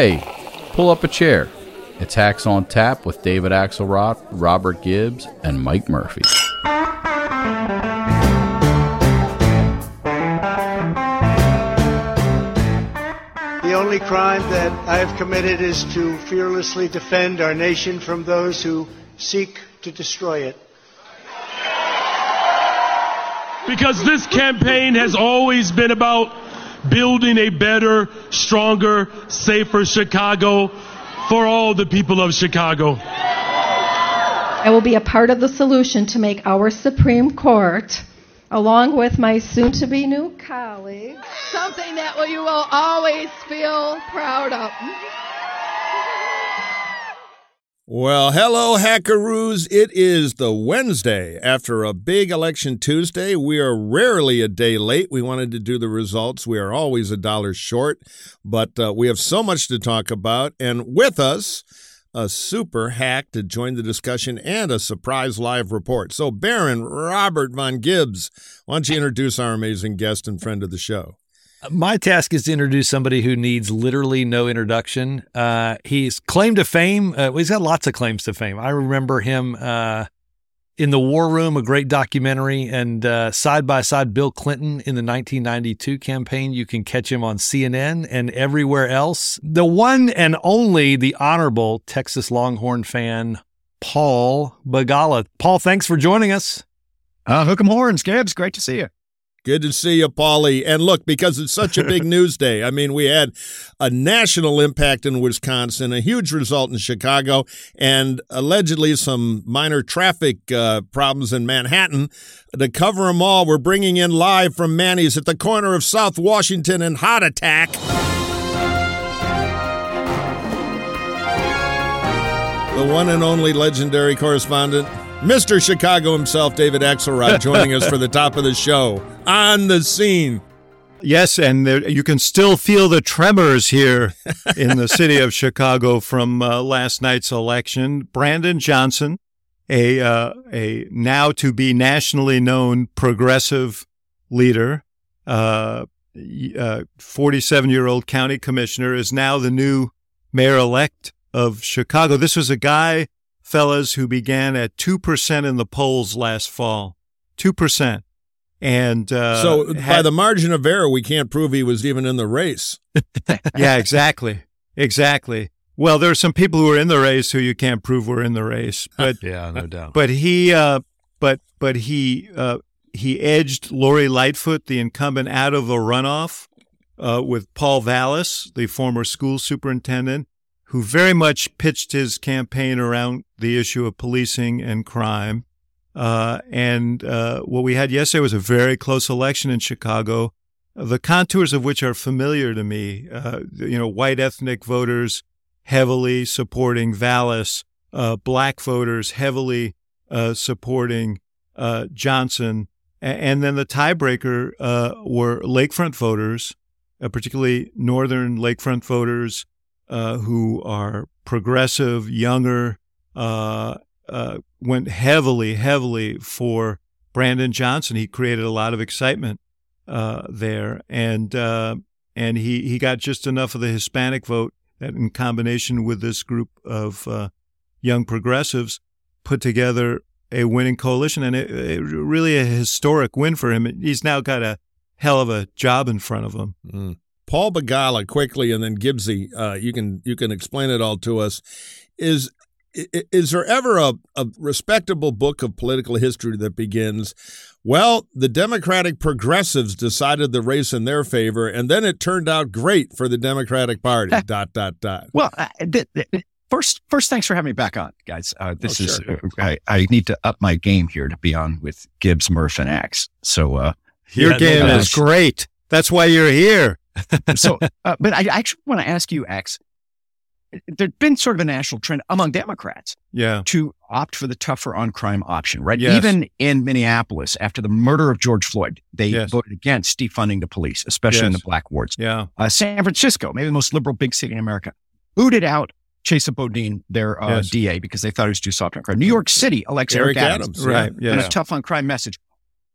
Hey, pull up a chair. It's Hacks on Tap with David Axelrod, Robert Gibbs, and Mike Murphy. The only crime that I have committed is to fearlessly defend our nation from those who seek to destroy it. Because this campaign has always been about building a better, stronger, safer Chicago for all the people of Chicago. I will be a part of the solution to make our Supreme Court, along with my soon to be new colleague, something that you will always feel proud of. Well, hello, hackaroos. It is the Wednesday after a big election Tuesday. We are rarely a day late. We wanted to do the results. We are always a dollar short, but uh, we have so much to talk about. And with us, a super hack to join the discussion and a surprise live report. So, Baron Robert Von Gibbs, why don't you introduce our amazing guest and friend of the show? My task is to introduce somebody who needs literally no introduction. Uh, he's claim to fame. Uh, he's got lots of claims to fame. I remember him uh, in the War Room, a great documentary, and uh, side by side Bill Clinton in the 1992 campaign. You can catch him on CNN and everywhere else. The one and only, the honorable Texas Longhorn fan, Paul Begala. Paul, thanks for joining us. Uh, hook 'em horns, Gibbs. Great to see you. Good to see you, Paulie. And look, because it's such a big news day, I mean, we had a national impact in Wisconsin, a huge result in Chicago, and allegedly some minor traffic uh, problems in Manhattan. To cover them all, we're bringing in live from Manny's at the corner of South Washington and Heart Attack. The one and only legendary correspondent, Mr. Chicago himself, David Axelrod, joining us for the top of the show on the scene. Yes, and there, you can still feel the tremors here in the city of Chicago from uh, last night's election. Brandon Johnson, a uh, a now to be nationally known progressive leader, uh, 47 year old county commissioner, is now the new mayor elect of Chicago. This was a guy fellas who began at 2% in the polls last fall. 2%. And uh, so, had, by the margin of error, we can't prove he was even in the race. yeah, exactly. Exactly. Well, there are some people who are in the race who you can't prove were in the race, but yeah, no doubt. But he, uh, but but he uh, he edged Lori Lightfoot, the incumbent, out of a runoff uh, with Paul Vallas, the former school superintendent, who very much pitched his campaign around the issue of policing and crime. Uh, and uh, what we had yesterday was a very close election in Chicago, the contours of which are familiar to me. Uh, you know, white ethnic voters heavily supporting Vallas, uh, black voters heavily uh, supporting uh, Johnson, and then the tiebreaker were lakefront voters, particularly northern lakefront voters uh, who are progressive, younger, uh, uh, went heavily, heavily for Brandon Johnson. He created a lot of excitement uh, there, and uh, and he he got just enough of the Hispanic vote that, in combination with this group of young progressives, put together a winning coalition, and it, it, really a historic win for him. He's now got a hell of a job in front of him. Mm. Paul Begala quickly, and then Gibbsy. Uh, you can you can explain it all to us. Is is there ever a, a respectable book of political history that begins? Well, the Democratic progressives decided the race in their favor, and then it turned out great for the Democratic Party. dot dot dot. Well, uh, th- th- first, first, thanks for having me back on, guys. Uh, this oh, is sure. uh, I, I, need to up my game here to be on with Gibbs, Murph, and Axe. So uh, your yeah, game is great. That's why you're here so, uh, but I actually want to ask you, X. There's been sort of a national trend among Democrats, yeah, to opt for the tougher on crime option, right? Yes. Even in Minneapolis, after the murder of George Floyd, they yes. voted against defunding the police, especially yes. in the black wards. Yeah, uh, San Francisco, maybe the most liberal big city in America, booted out Chesa Boudin, their uh, DA, because they thought he was too soft on crime. New York City elects Eric, Eric Adams, Adams, right? Yeah, and a tough on crime message.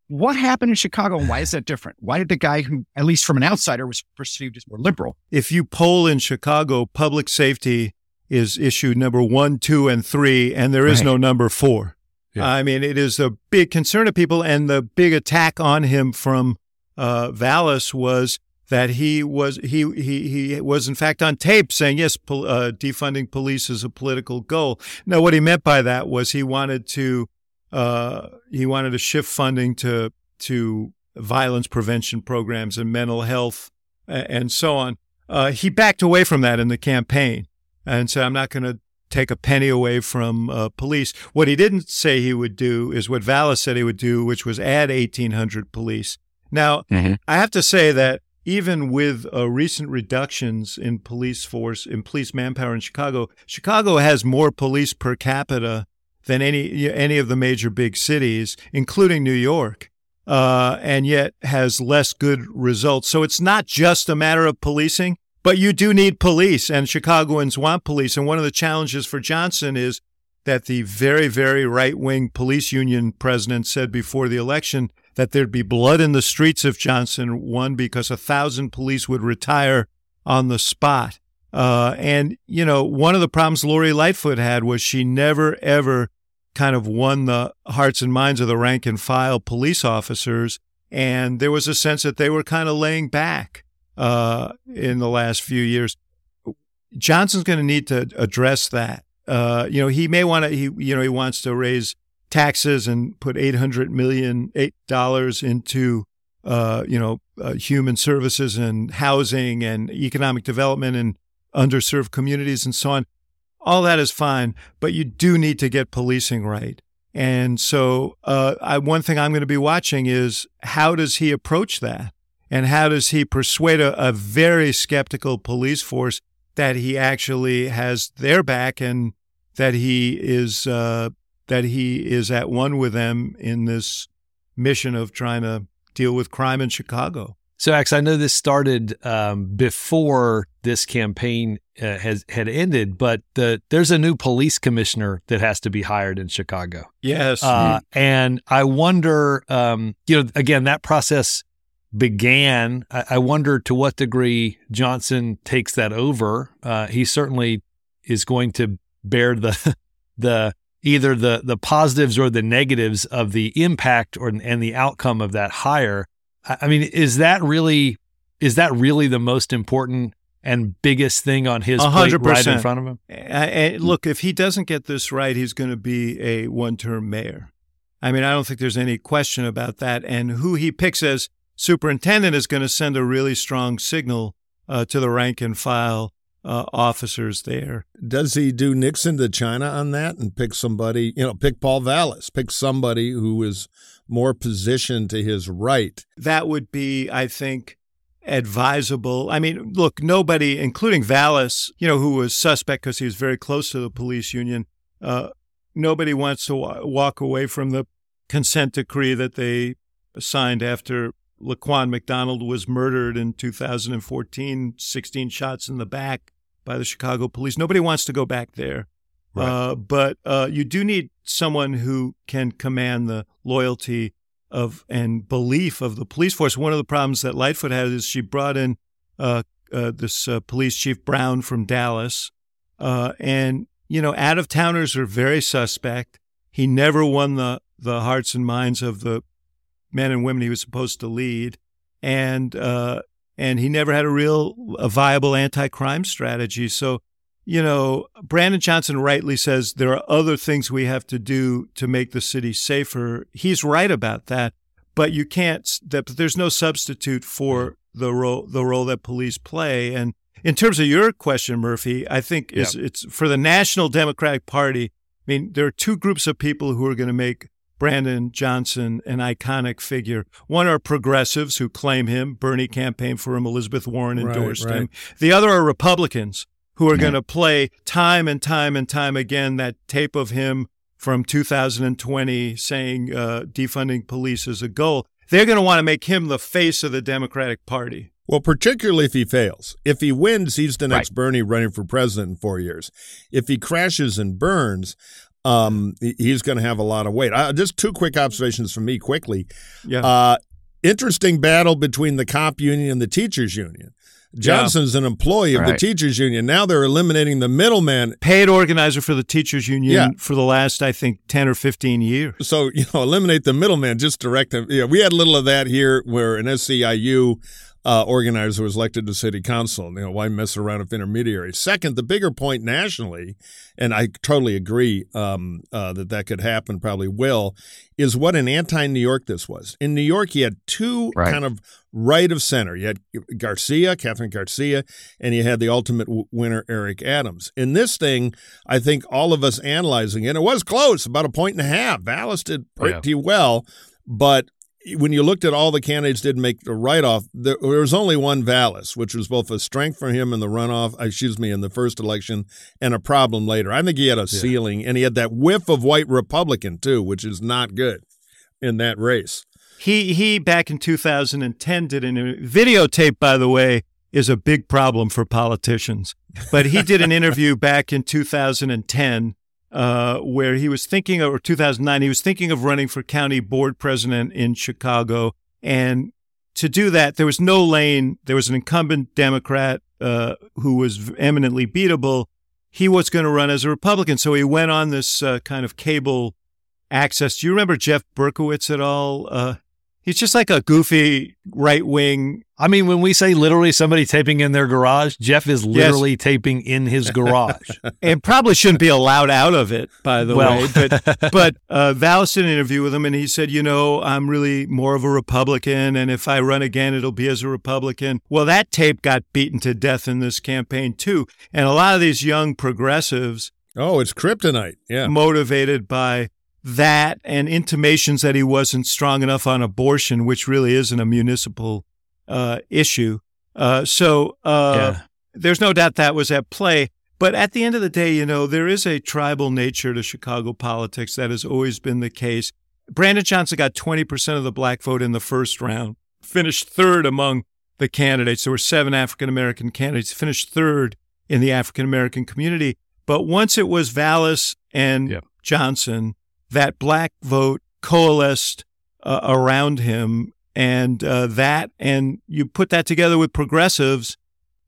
What happened in Chicago and why is that different? Why did the guy who, at least from an outsider, was perceived as more liberal? If you poll in Chicago, public safety is issue number one, two, and three, and there is right. no number four. Yeah. I mean, it is a big concern of people, and the big attack on him from uh, Vallas was that he was he he he was in fact on tape saying yes, pol- uh, defunding police is a political goal. Now, what he meant by that was he wanted to uh, he wanted to shift funding to to violence prevention programs and mental health and so on. Uh, he backed away from that in the campaign and said, "I'm not going to take a penny away from uh, police." What he didn't say he would do is what Vallas said he would do, which was add 1,800 police. Now, mm-hmm. I have to say that even with uh, recent reductions in police force in police manpower in Chicago, Chicago has more police per capita than any any of the major big cities, including New York, uh, and yet has less good results. So it's not just a matter of policing, but you do need police, and Chicagoans want police. And one of the challenges for Johnson is that the very very right wing police union president said before the election that there'd be blood in the streets if Johnson won because a thousand police would retire on the spot. Uh, and, you know, one of the problems Lori Lightfoot had was she never, ever kind of won the hearts and minds of the rank and file police officers. And there was a sense that they were kind of laying back uh, in the last few years. Johnson's going to need to address that. Uh, you know, he may want to, he, you know, he wants to raise taxes and put eight hundred million eight dollars into uh, you know uh, human services and housing and economic development and underserved communities and so on. All that is fine, but you do need to get policing right. And so, uh, I, one thing I'm going to be watching is how does he approach that, and how does he persuade a, a very skeptical police force that he actually has their back and that he is uh, that he is at one with them in this mission of trying to deal with crime in Chicago. So, Ax, I know this started um, before this campaign uh, has had ended, but the, there's a new police commissioner that has to be hired in Chicago. Yes, uh, and I wonder, um, you know, again, that process began. I, I, wonder to what degree Johnson takes that over. Uh, he certainly is going to bear the the either the the positives or the negatives of the impact or and the outcome of that hire. I mean, is that really is that really the most important and biggest thing on his 100%. plate right in front of him? And look, if he doesn't get this right, he's going to be a one-term mayor. I mean, I don't think there's any question about that. And who he picks as superintendent is going to send a really strong signal uh, to the rank and file uh, officers there. Does he do Nixon to China on that and pick somebody, you know, pick Paul Vallas, pick somebody who is more positioned to his right? That would be, I think, advisable. I mean, look, nobody, including Vallas, you know, who was suspect because he was very close to the police union, uh, nobody wants to walk away from the consent decree that they signed after Laquan McDonald was murdered in 2014, 16 shots in the back by the Chicago police. Nobody wants to go back there. Right. Uh, but uh, you do need someone who can command the loyalty of and belief of the police force. One of the problems that Lightfoot had is she brought in uh, uh this uh, police chief Brown from Dallas, uh, and you know, out of towners are very suspect. He never won the the hearts and minds of the men and women he was supposed to lead, and and he never had a real a viable anti-crime strategy. So, you know, Brandon Johnson rightly says there are other things we have to do to make the city safer. He's right about that, but you can't. That there's no substitute for mm-hmm. the role the role that police play. And in terms of your question, Murphy, I think is yep. it's for the National Democratic Party. I mean, there are two groups of people who are going to make Brandon Johnson an iconic figure. One are progressives who claim him. Bernie campaigned for him. Elizabeth Warren endorsed right, right. him. The other are Republicans who are going to play time and time and time again that tape of him from 2020 saying uh, defunding police is a goal. They're going to want to make him the face of the Democratic Party. Well, particularly if he fails. If he wins, he's the next right. Bernie running for president in four years. If he crashes and burns, um, he's going to have a lot of weight. Uh, just two quick observations from me quickly. Yeah. Uh, interesting battle between the cop union and the teachers union. Johnson's an employee of the teachers union. Now they're eliminating the middleman. Paid organizer for the teachers union Yeah. for the last, I think, 10 or 15 years. So, you know, eliminate the middleman, just direct them. Yeah, we had a little of that here where an SEIU uh, organizer was elected to city council. You know, why mess around with intermediaries? Second, the bigger point nationally, and I totally agree um, uh, that that could happen, probably will, is what an anti New York this was. In New York, you had two Right. kind of right of center. You had Garcia, Kathryn Garcia, and you had the ultimate w- winner, Eric Adams. In this thing, I think all of us analyzing it, it was close, about a point and a half. Vallas did pretty well, but when you looked at all the candidates didn't make the write-off, there, there was only one Vallas, which was both a strength for him in the runoff, uh, excuse me, in the first election, and a problem later. I think he had a ceiling, and he had that whiff of white Republican too, which is not good in that race. He he back in 2010 did an uh, videotape. By the way, is a big problem for politicians. But he did an interview back in 2010 uh, where he was thinking, of, or 2009, he was thinking of running for county board president in Chicago. And to do that, there was no lane. There was an incumbent Democrat uh, who was eminently beatable. He was going to run as a Republican, so he went on this uh, kind of cable access. Do you remember Jeff Berkowitz at all? Uh, he's just like a goofy right wing. I mean, when we say literally somebody taping in their garage, Jeff is literally taping in his garage. and probably shouldn't be allowed out of it, by the Well- way. But but uh, Vallas did an interview with him, and he said, you know, I'm really more of a Republican, and if I run again, it'll be as a Republican. Well, that tape got beaten to death in this campaign too, and a lot of these young progressives Oh, it's kryptonite. Yeah. motivated by that and intimations that he wasn't strong enough on abortion, which really isn't a municipal uh, issue. Uh, so uh, Yeah. there's no doubt that was at play. But at the end of the day, you know, there is a tribal nature to Chicago politics that has always been the case. Brandon Johnson got 20% of the black vote in the first round, finished third among the candidates. There were seven African American candidates, finished third in the African American community. But once it was Vallas and Yep. Johnson, that black vote coalesced uh, around him. And uh, that, and you put that together with progressives,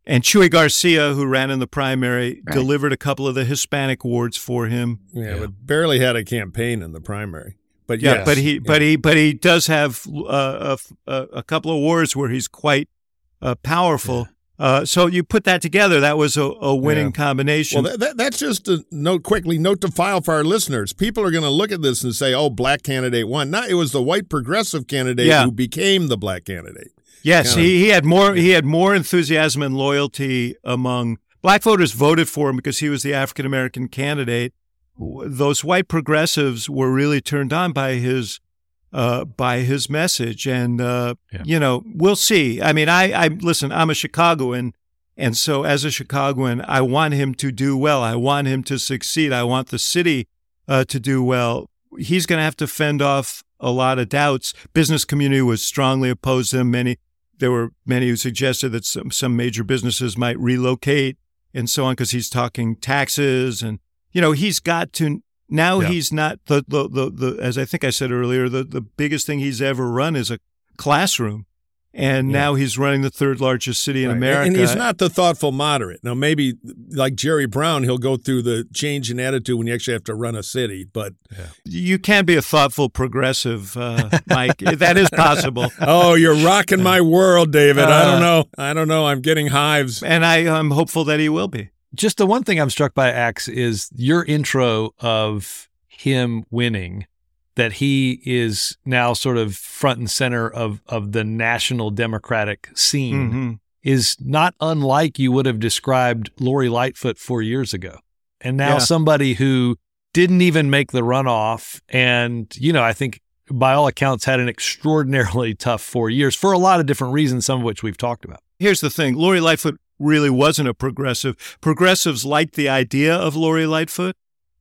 and Chuy Garcia, who ran in the primary, Right. delivered a couple of the Hispanic wards for him. Yeah, but barely had a campaign in the primary. But Yeah, yes, but he, yeah. but he, but he does have uh, a, a, a couple of wards where he's quite uh, powerful. Uh, so you put that together, that was a, a winning Yeah. combination. Well, that, that, that's just a note quickly, note to file for our listeners. People are going to look at this and say, oh, black candidate won. Not it was the white progressive candidate Yeah. who became the black candidate. Yes, Kind of- he, he had more he had more enthusiasm and loyalty among black voters voted for him because he was the African American candidate. Those white progressives were really turned on by his uh, by his message, and uh, Yeah. you know we'll see. I mean, I, I listen. I'm a Chicagoan, and so as a Chicagoan, I want him to do well. I want him to succeed. I want the city uh, to do well. He's going to have to fend off a lot of doubts. Business community was strongly opposed to him. Many there were many who suggested that some, some major businesses might relocate and so on because he's talking taxes and you know he's got to now Yeah. he's not the, the the the as I think I said earlier the the biggest thing he's ever run is a classroom and now he's running the third largest city in Right. America And he's not the thoughtful moderate. Now, maybe like Jerry Brown, he'll go through the change in attitude when you actually have to run a city. But you can be a thoughtful progressive uh, Mike that is possible oh, you're rocking my world, David. I Uh, don't know. I don't know. I'm getting hives. and I, I am hopeful that he will be Just the one thing I'm struck by, Axe, is your intro of him winning, that he is now sort of front and center of, of the national Democratic scene, Mhm. is not unlike you would have described Lori Lightfoot four years ago. And now Yeah. somebody who didn't even make the runoff. And, you know, I think by all accounts had an extraordinarily tough four years for a lot of different reasons, some of which we've talked about. Here's the thing Lori Lightfoot really wasn't a progressive. Progressives liked the idea of Lori Lightfoot,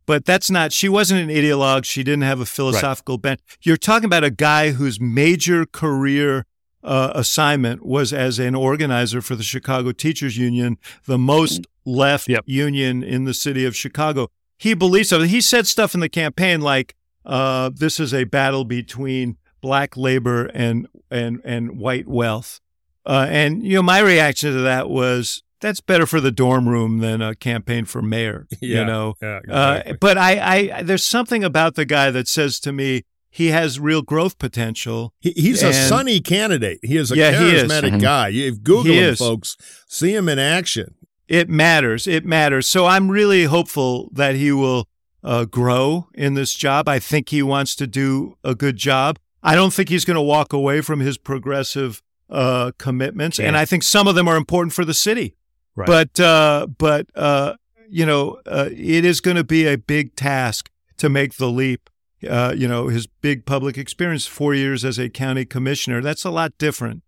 but that's not, she wasn't an ideologue. She didn't have a philosophical bent. You're talking about a guy whose major career uh, assignment was as an organizer for the Chicago Teachers Union, the most left Yep. union in the city of Chicago. he believes so. He said stuff in the campaign like, uh, "This is a battle between black labor and and and white wealth," uh, and you know, my reaction to that was, "That's better for the dorm room than a campaign for mayor." Yeah, you know, yeah, uh, but I, I, there's something about the guy that says to me. He has real growth potential. He, he's a sunny candidate. He is a Yeah, he is. charismatic Mhm. guy. You Google He him, is. folks. See him in action. It matters. It matters. So I'm really hopeful that he will uh, grow in this job. I think he wants to do a good job. I don't think he's going to walk away from his progressive uh, commitments, and I think some of them are important for the city. Right. But uh, but uh, you know, uh, it is going to be a big task to make the leap. Uh, you know, his big public experience, four years as a county commissioner, that's a lot different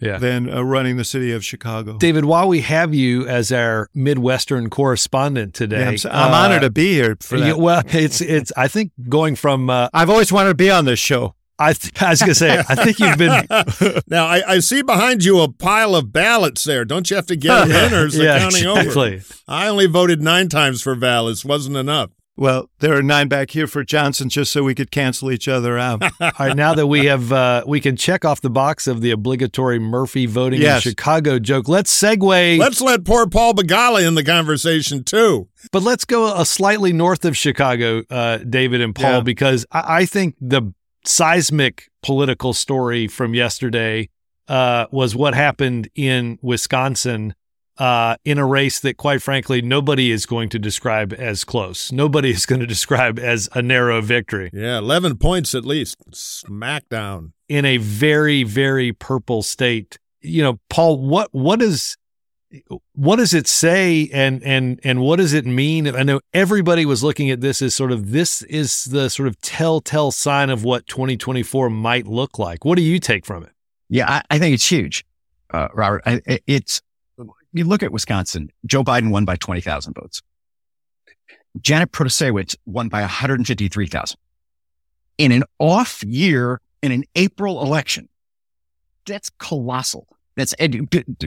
Yeah. than uh, running the city of Chicago. David, while we have you as our Midwestern correspondent today, Yeah, I'm, s- I'm uh, honored to be here for you- that. well, it's it's. I think going from uh, I've always wanted to be on this show. I, th- I was gonna say I think you've been now, I, I see behind you a pile of ballots there. Don't you have to get them in or is the yeah counting over? exactly. I only voted nine times for Vallas. Wasn't enough. Well, there are nine back here for Johnson just so we could cancel each other out. All right, now that we have, uh, we can check off the box of the obligatory Murphy voting Yes. in Chicago joke. Let's segue, Let's let poor Paul Begala in the conversation, too. but let's go a slightly north of Chicago, uh, David and Paul, Yeah. because I, I think the seismic political story from yesterday uh, was what happened in Wisconsin. Uh, in a race that, quite frankly, nobody is going to describe as close. Nobody is going to describe as a narrow victory. Yeah, 11 points at least. Smackdown. in a very very purple state you know paul what what is what does it say and and and what does it mean i know everybody was looking at this as sort of this is the sort of telltale sign of what 2024 might look like what do you take from it Yeah, I, I think it's huge, uh, Robert. I, it's you look at Wisconsin. Joe Biden won by twenty thousand votes. Janet Protasiewicz won by one hundred fifty-three thousand. In an off year, in an April election, that's colossal. That's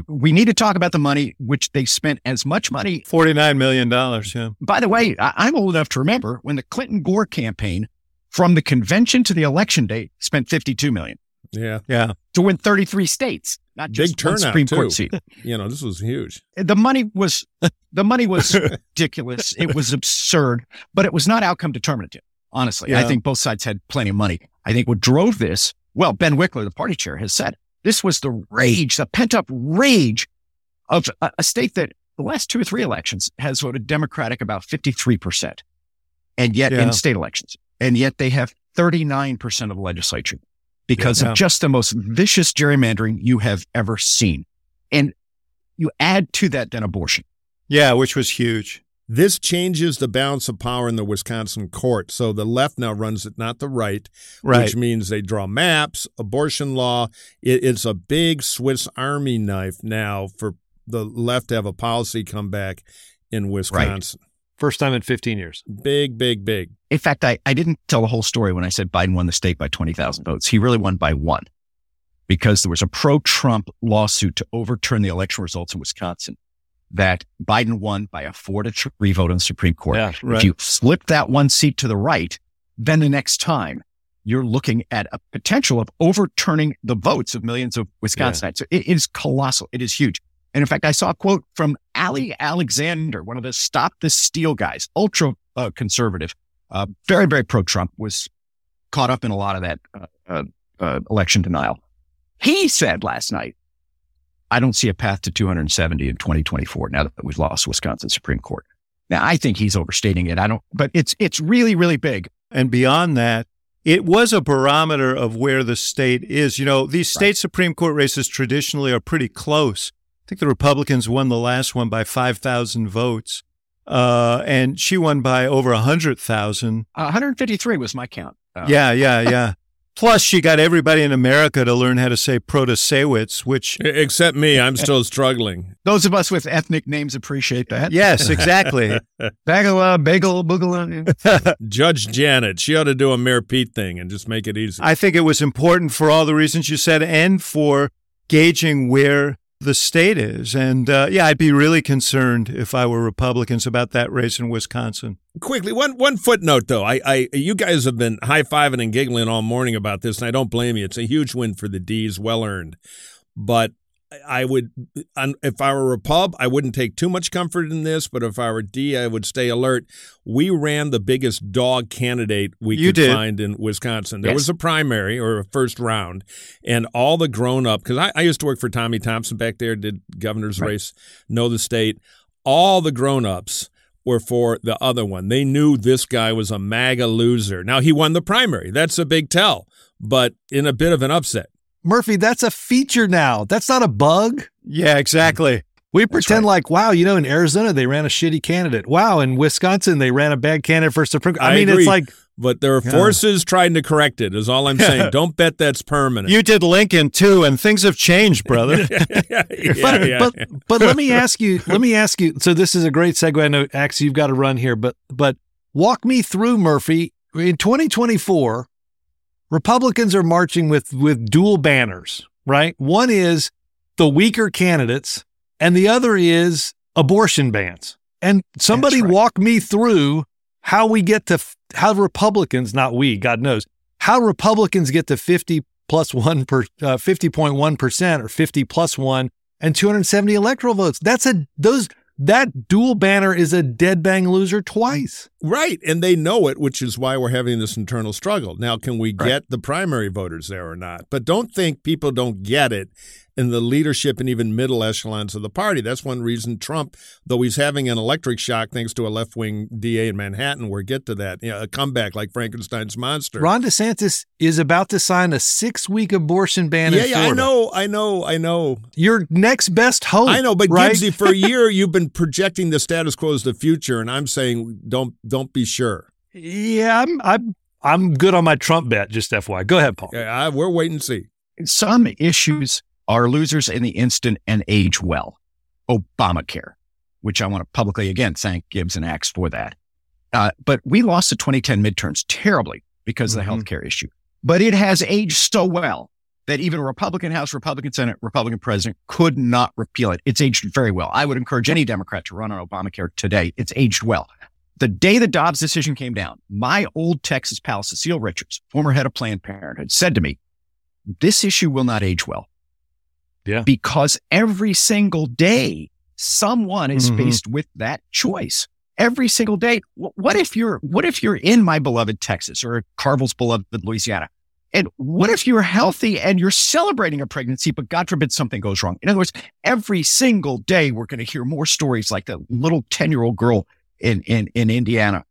we need to talk about the money which they spent as much money. $49 million. Yeah. By the way, I, I'm old enough to remember when the Clinton Gore campaign, from the convention to the election day, spent fifty-two million Yeah. Yeah. to win thirty-three states, not just Big one turnout, Supreme Court seat. You know, this was huge. the money was the money was ridiculous. It was absurd, but it was not outcome determinative. Honestly, I think both sides had plenty of money. I think what drove this, well, Ben Wickler, the party chair, has said this was the rage, the pent up rage of a, a state that the last two or three elections has voted Democratic about 53%. And yet Yeah. in state elections, and yet they have 39% of the legislature because Yeah. of just the most vicious gerrymandering you have ever seen. And you add to that then abortion. Yeah, which was huge. This changes the balance of power in the Wisconsin court. So the left now runs it, not the right, Right. which means they draw maps, abortion law. It, it's a big Swiss Army knife now for the left to have a policy come back in Wisconsin. first time in 15 years Big, big, big. In fact, I, I didn't tell the whole story when I said Biden won the state by 20,000 votes. He really won by one because there was a pro Trump lawsuit to overturn the election results in Wisconsin that Biden won by a four to three vote on the Supreme Court. Yeah, right. If you flip that one seat to the right, then the next time you're looking at a potential of overturning the votes of millions of Wisconsinites. So it is colossal. It is huge. And in fact, I saw a quote from Ali Alexander, one of the Stop the Steal guys, ultra uh, conservative, uh, very, very pro Trump, was caught up in a lot of that uh, uh, uh, election denial. He said last night, I don't see a path to 270 in 2024 now that we've lost Wisconsin Supreme Court. Now, I think he's overstating it. I don't, but it's, it's really, really big. And beyond that, it was a barometer of where the state is. You know, these state Supreme Court races traditionally are pretty close. I think the Republicans won the last one by 5,000 votes. Uh, and she won by over 100,000. Uh, 153 was my count. Uh, Yeah, yeah, yeah. Plus, she got everybody in America to learn how to say Protasiewicz, which, Except me, I'm still struggling. Those of us with ethnic names appreciate that. yes, exactly. Bagala, bagel, boogala. Judge Janet, she ought to do a Mayor Pete thing and just make it easy. I think it was important for all the reasons you said and for gauging where the state is. And uh, yeah, I'd be really concerned if I were Republicans about that race in Wisconsin. Quickly, one one footnote though. I, I you guys have been high fiving and giggling all morning about this, and I don't blame you. It's a huge win for the D's, well earned. But I would, if I were a pub, I wouldn't take too much comfort in this. But if I were D, I would stay alert. We ran the biggest dog candidate we You could did. find in Wisconsin. There Yes. was a primary or a first round, and all the grown up because I, I used to work for Tommy Thompson back there, did governor's race, know the state. All the grown ups were for the other one. They knew this guy was a MAGA loser. Now he won the primary. That's a big tell, but in a bit of an upset. Murphy, that's a feature now. That's not a bug. Yeah, exactly. We pretend like, wow, you know, in Arizona they ran a shitty candidate. Wow, in Wisconsin they ran a bad candidate for Supreme. I, I mean, agree. it's like But there are Yeah. forces trying to correct it. Is all I'm saying. Don't bet that's permanent. You did Lincoln too, and things have changed, brother. yeah, but, yeah. but but let me ask you let me ask you so this is a great segue i know ax you've got to run here but but walk me through murphy in 2024 republicans are marching with with dual banners right one is the weaker candidates and the other is abortion bans and somebody right. walk me through how we get to f- how republicans not we god knows how republicans get to 50 plus 1 per uh, 50.1% or 50 plus 1 and 270 electoral votes. That's a those that dual banner is a dead bang loser twice. right, and they know it, which is why we're having this internal struggle. Now, can we Right. get the primary voters there or not? But don't think people don't get it in the leadership and even middle echelons of the party. That's one reason Trump, though he's having an electric shock thanks to a left wing DA in Manhattan, we'll get to that. You know, a comeback like Frankenstein's monster. Ron DeSantis is about to sign a 6-week abortion ban yeah, in yeah, I know, I know, I know. Your next best hope. I know, but right? Gibbsy, for a year you've been projecting the status quo as the future, and I'm saying don't don't be sure. Yeah, I'm I'm I'm good on my Trump bet, just FYI. Go ahead, Paul. Yeah, I, we're wait and see. Some issues are losers in the instant and age well. Obamacare, which I want to publicly again thank Gibbs and Axe for that. Uh, but we lost the 2010 midterms terribly because of the Mhm. healthcare issue. But it has aged so well that even a Republican House, Republican Senate, Republican President could not repeal it. It's aged very well. I would encourage any Democrat to run on Obamacare today. It's aged well. The day the Dobbs decision came down, my old Texas pal, Cecile Richards, former head of Planned Parenthood, said to me, this issue will not age well. Yeah. Because every single day, someone is Mhm. faced with that choice. Every single day. What if you're, what if you're in my beloved Texas or Carville's beloved Louisiana? And what if you're healthy and you're celebrating a pregnancy, but God forbid something goes wrong? In other words, every single day we're going to hear more stories like the little 10 year old girl in, in, in Indiana,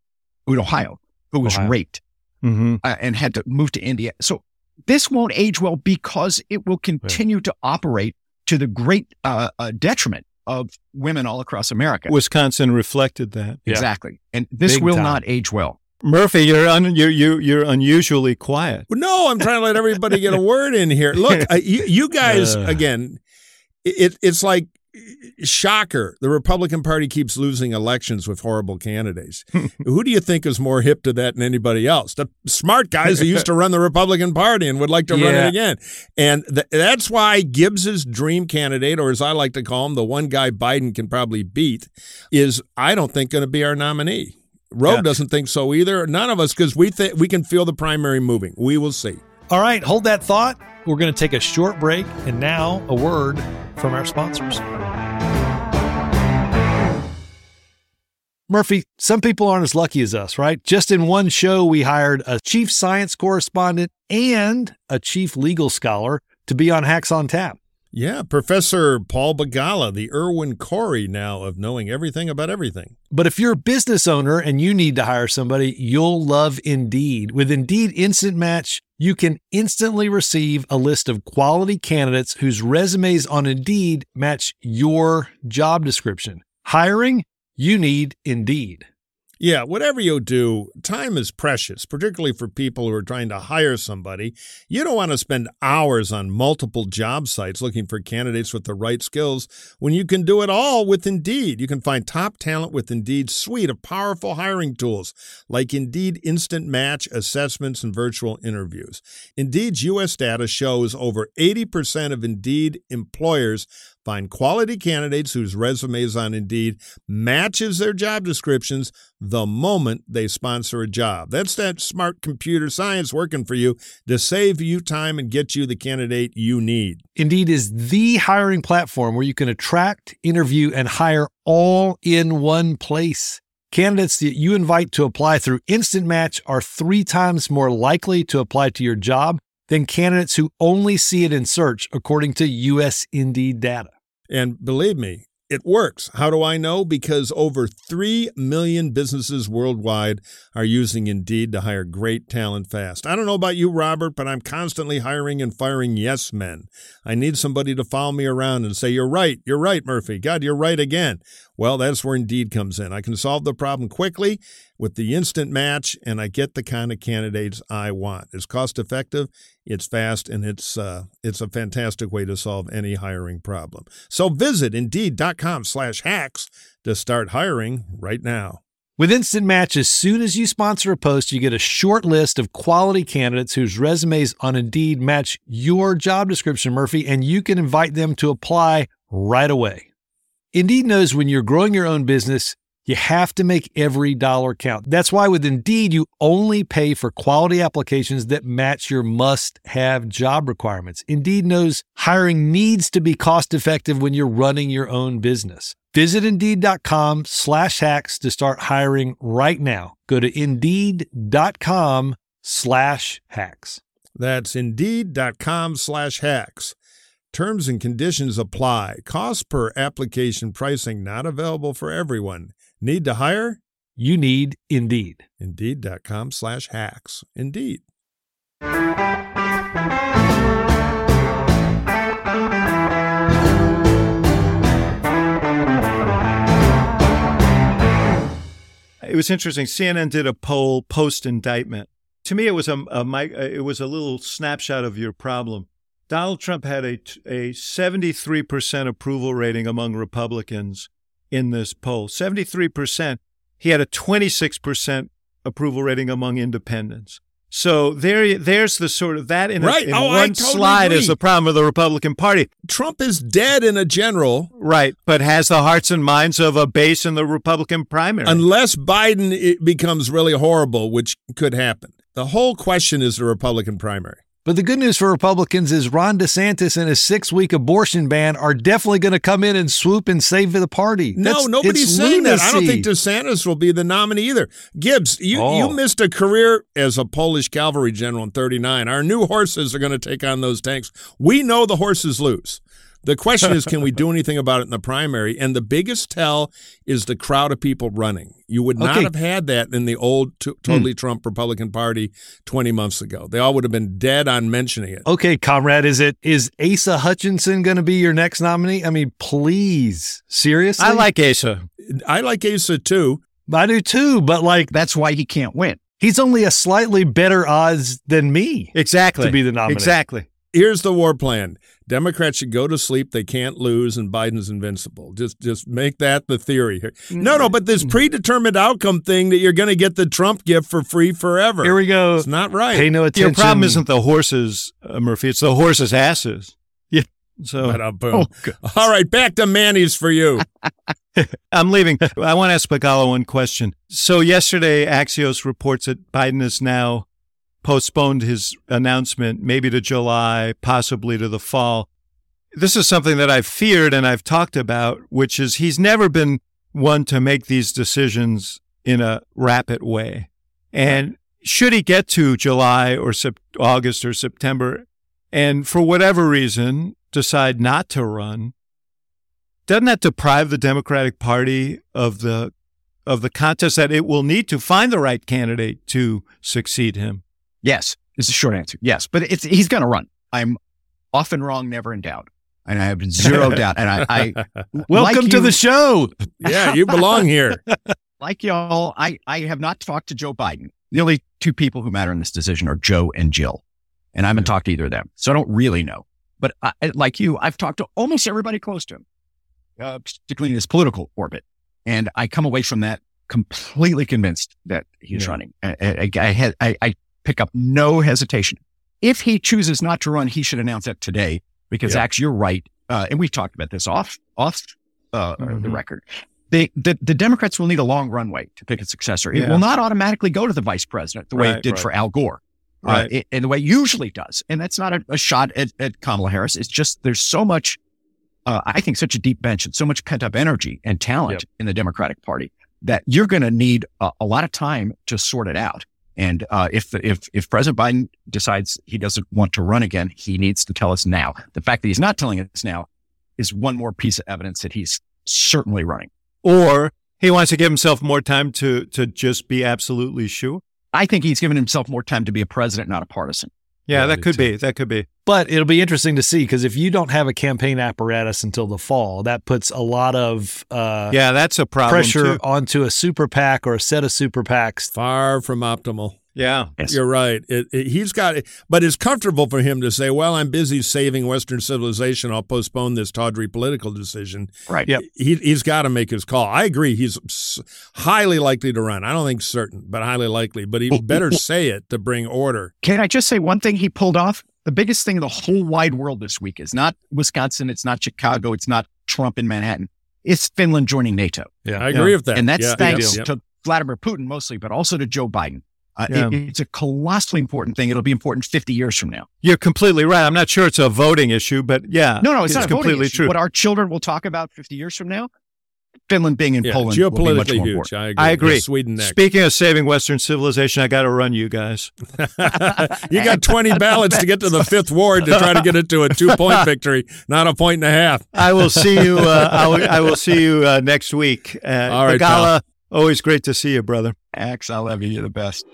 in Ohio, who was Ohio. raped hmm uh, and had to move to India. So this won't age well because it will continue to operate to the great uh, uh, detriment of women all across America. Wisconsin reflected that. Yeah. Exactly. And this Big will time. not age well. Murphy, you're un, you're, you you're unusually quiet. Well, no, I'm trying to let everybody get a word in here. Look, uh, you, you guys Uh. again. It, it's like shocker. The Republican Party keeps losing elections with horrible candidates. Who do you think is more hip to that than anybody else? The smart guys who used to run the Republican Party and would like to run it again. And th- that's why Gibbs's dream candidate, or as I like to call him, the one guy Biden can probably beat, is I don't think going to be our nominee. Roe Yeah. doesn't think so either. None of us, because we think we can feel the primary moving. We will see. All right, hold that thought. We're going to take a short break and now a word from our sponsors. Murphy, some people aren't as lucky as us, right? Just in one show, we hired a chief science correspondent and a chief legal scholar to be on Hacks on Tap. Yeah, Professor Paul Begala, the Irwin Corey now of knowing everything about everything. But if you're a business owner and you need to hire somebody, you'll love Indeed. With Indeed Instant Match, you can instantly receive a list of quality candidates whose resumes on Indeed match your job description. Hiring? You need Indeed. Yeah, whatever you do, time is precious, particularly for people who are trying to hire somebody. You don't want to spend hours on multiple job sites looking for candidates with the right skills when you can do it all with Indeed. You can find top talent with Indeed's suite of powerful hiring tools like Indeed Instant Match assessments and virtual interviews. Indeed's U.S. data shows over 80% of Indeed employers Find quality candidates whose resumes on Indeed matches their job descriptions the moment they sponsor a job. That's that smart computer science working for you to save you time and get you the candidate you need. Indeed is the hiring platform where you can attract, interview, and hire all in one place. Candidates that you invite to apply through Instant Match are three times more likely to apply to your job than candidates who only see it in search, according to US Indeed data. And believe me, it works. How do I know? Because over 3 million businesses worldwide are using Indeed to hire great talent fast. I don't know about you, Robert, but I'm constantly hiring and firing yes men. I need somebody to follow me around and say, You're right, you're right, Murphy. God, you're right again. Well, that's where Indeed comes in. I can solve the problem quickly with the instant match, and I get the kind of candidates I want. It's cost effective, it's fast, and it's uh, it's a fantastic way to solve any hiring problem. So visit Indeed.com slash hacks to start hiring right now. With Instant Match, as soon as you sponsor a post, you get a short list of quality candidates whose resumes on Indeed match your job description, Murphy, and you can invite them to apply right away. Indeed knows when you're growing your own business, you have to make every dollar count. That's why with Indeed, you only pay for quality applications that match your must have job requirements. Indeed knows hiring needs to be cost effective when you're running your own business. Visit Indeed.com slash hacks to start hiring right now. Go to Indeed.com slash hacks. That's Indeed.com slash hacks. Terms and conditions apply. Cost per application pricing not available for everyone. Need to hire? You need Indeed. Indeed.com slash hacks. Indeed. It was interesting. CNN did a poll post indictment. To me, it was a, a uh, it was a little snapshot of your problem. Donald Trump had a a 73% approval rating among Republicans in this poll. 73%. He had a 26% approval rating among independents. So there, there's the sort of that in, right. a, in oh, one totally slide agree. is the problem of the Republican Party. Trump is dead in a general. Right, but has the hearts and minds of a base in the Republican primary. Unless Biden it becomes really horrible, which could happen. The whole question is the Republican primary. But the good news for Republicans is Ron DeSantis and his six week abortion ban are definitely going to come in and swoop and save the party. No, That's- nobody's saying that. I don't think lunacy. DeSantis will be the nominee either. Gibbs, you, Oh. you missed a career as a Polish cavalry general in 39. Our new horses are going to take on those tanks. We know the horses lose. The question is, can we do anything about it in the primary? And the biggest tell is the crowd of people running. You would not Okay. Hmm. have had that in the old t- totally Trump Republican Party 20 months ago. They all would have been dead on mentioning it. Okay, comrade, is it is Asa Hutchinson going to be your next nominee? I mean, please, seriously? I like Asa. I like Asa too. I do too, but like That's why he can't win. he's only a slightly better odds than me. Exactly. To be the nominee. Exactly. Here's the war plan. Democrats should go to sleep. They can't lose, and Biden's invincible. Just, just make that the theory here. No, no, but this predetermined outcome thing that you're going to get the Trump gift for free forever. Here we go. It's not right. Pay no attention. Your problem isn't the horses, uh, Murphy. It's the horses' asses. Yeah. So But, uh, boom. All right, back to Manny's for you. I'm leaving. I want to ask Begala one question. So yesterday, Axios reports that Biden is now postponed his announcement, maybe to July, possibly to the fall. This is something that I've feared and I've talked about, which is he's never been one to make these decisions in a rapid way. And should he get to July or Sep- August or September, and for whatever reason decide not to run, doesn't that deprive the Democratic Party of the of the contest that it will need to find the right candidate to succeed him? Yes, is the short answer. Yes, but it's he's going to run. I'm often wrong, never in doubt, and I have zero doubt. And I, I Welcome like to you- the show. Yeah, you belong here. like y'all. I I have not talked to Joe Biden. The only two people who matter in this decision are Joe and Jill, and I haven't talked to either of them, so I don't really know. But I, like you, I've talked to almost everybody close to him, uh, particularly in his political orbit, and I come away from that completely convinced that he's Yeah. running. I, I, I, had- I, I pick up no hesitation. If he chooses not to run, he should announce that today because, Yeah. Ax, you're right. uh, and we've talked about this off off uh, Mhm. the record. They, the, the Democrats will need a long runway to pick a successor. It Yeah. will not automatically go to the vice president the way Right, it did right. for Al Gore. Uh, Right. it- and the way it usually does. And that's not a, a shot at, at Kamala Harris. It's just there's so much, uh, I think, such a deep bench and so much pent up energy and talent Yep. in the Democratic Party that you're going to need a, a lot of time to sort it out. And uh, if if if President Biden decides he doesn't want to run again, he needs to tell us now. The fact that he's not telling us now is one more piece of evidence that he's certainly running. Or he wants to give himself more time to to just be absolutely sure. I think he's given himself more time to be a president, not a partisan. Yeah, that could too. be. That could be. But it'll be interesting to see because if you don't have a campaign apparatus until the fall, that puts a lot of uh, Yeah, that's a problem. pressure too. onto a super PAC or a set of super PACs. Far from optimal. Yeah. Yes. You're right. It, it, he's got, but it's comfortable for him to say, "Well, I'm busy saving Western civilization. I'll postpone this tawdry political decision." Right. Yep. He, he's got to make his call. I agree. He's highly likely to run. I don't think certain, but highly likely. But he better say it to bring order. Can I just say one thing he pulled off? The biggest thing in the whole wide world this week is not Wisconsin, it's not Chicago, it's not Trump in Manhattan. It's Finland joining NATO. Yeah. I agree with that. and that's Yeah, thanks yeah, yeah. to Vladimir Putin mostly, but also to Joe Biden. Uh, Yeah. it- it's a colossally important thing. It'll be important 50 years from now. You're completely right. I'm not sure it's a voting issue, but yeah. No, no, it's, not a voting completely issue. true. What our children will talk about 50 years from now, Finland being in Yeah, Poland will be much geopolitically more huge. important. I agree. I agree. Sweden next. Speaking of saving Western civilization, I got to run you guys. you got 20 ballots to get to the fifth ward to try to get it to a two point victory, not a point and a half. I will see you. Uh, I, will, I will see you uh, next week. Uh, All right, Begala, always great to see you, brother. Ax, I love you. You're the best.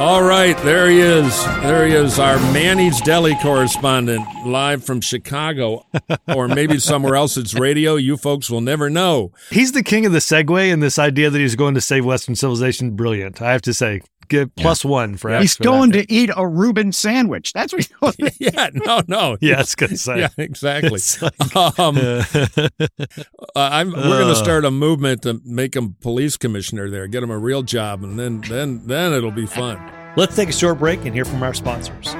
All right, there he is. There he is, our Manny's Deli correspondent, live from Chicago, or maybe somewhere else. It's radio. You folks will never know. He's the king of the segue, and this idea that he's going to save Western civilization, brilliant. I have to say, give plus one for Ax He's for going that. to eat a Reuben sandwich. That's what he's going to Yeah, no, no. Yeah, I was going to say. Yeah, exactly. Like- Um, uh, I'm, we're going to start a movement to make him police commissioner there, get him a real job, and then then then it'll be fun. Let's take a short break and hear from our sponsors.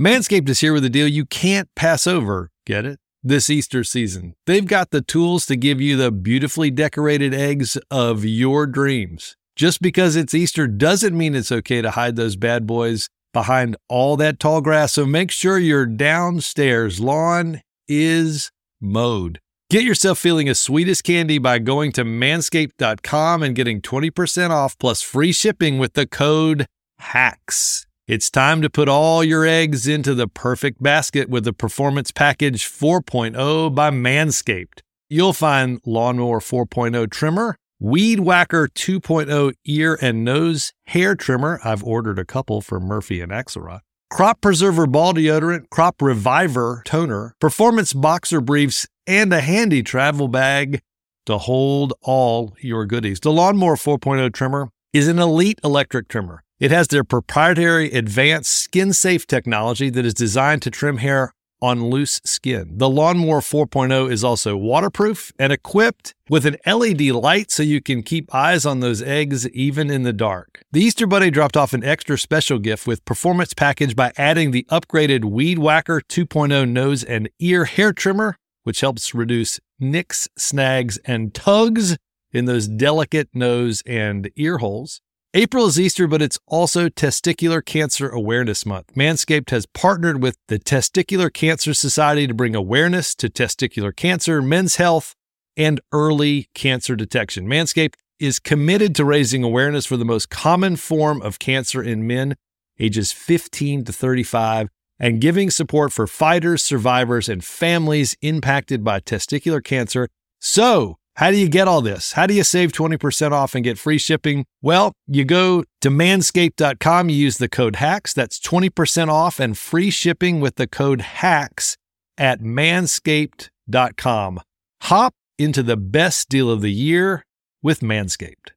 Manscaped is here with a deal you can't pass over. Get it? This Easter season. They've got the tools to give you the beautifully decorated eggs of your dreams. Just because it's Easter doesn't mean it's okay to hide those bad boys behind all that tall grass. So make sure your downstairs lawn is mowed. Get yourself feeling as sweet as candy by going to manscaped.com and getting 20% off plus free shipping with the code HACKS. It's time to put all your eggs into the perfect basket with the Performance Package 4.0 by Manscaped. You'll find Lawnmower 4.0 trimmer, Weed Whacker 2.0 ear and nose hair trimmer. I've ordered a couple for Murphy and Axelrod. Crop Preserver Ball Deodorant, Crop Reviver Toner, Performance Boxer Briefs, and a handy travel bag to hold all your goodies. The Lawnmower 4.0 trimmer is an elite electric trimmer. It has their proprietary advanced skin safe technology that is designed to trim hair on loose skin. The Lawnmower 4.0 is also waterproof and equipped with an LED light so you can keep eyes on those eggs even in the dark. The Easter Bunny dropped off an extra special gift with Performance Package by adding the upgraded Weed Whacker 2.0 nose and ear hair trimmer, which helps reduce nicks, snags, and tugs in those delicate nose and ear holes. April is Easter, but it's also Testicular Cancer Awareness Month. Manscaped has partnered with the Testicular Cancer Society to bring awareness to testicular cancer, men's health, and early cancer detection. Manscaped is committed to raising awareness for the most common form of cancer in men ages 15 to 35 and giving support for fighters, survivors, and families impacted by testicular cancer. So, how do you get all this? How do you save 20% off and get free shipping? Well, you go to manscaped.com, you use the code HACKS. That's 20% off and free shipping with the code HACKS at manscaped.com. Hop into the best deal of the year with Manscaped.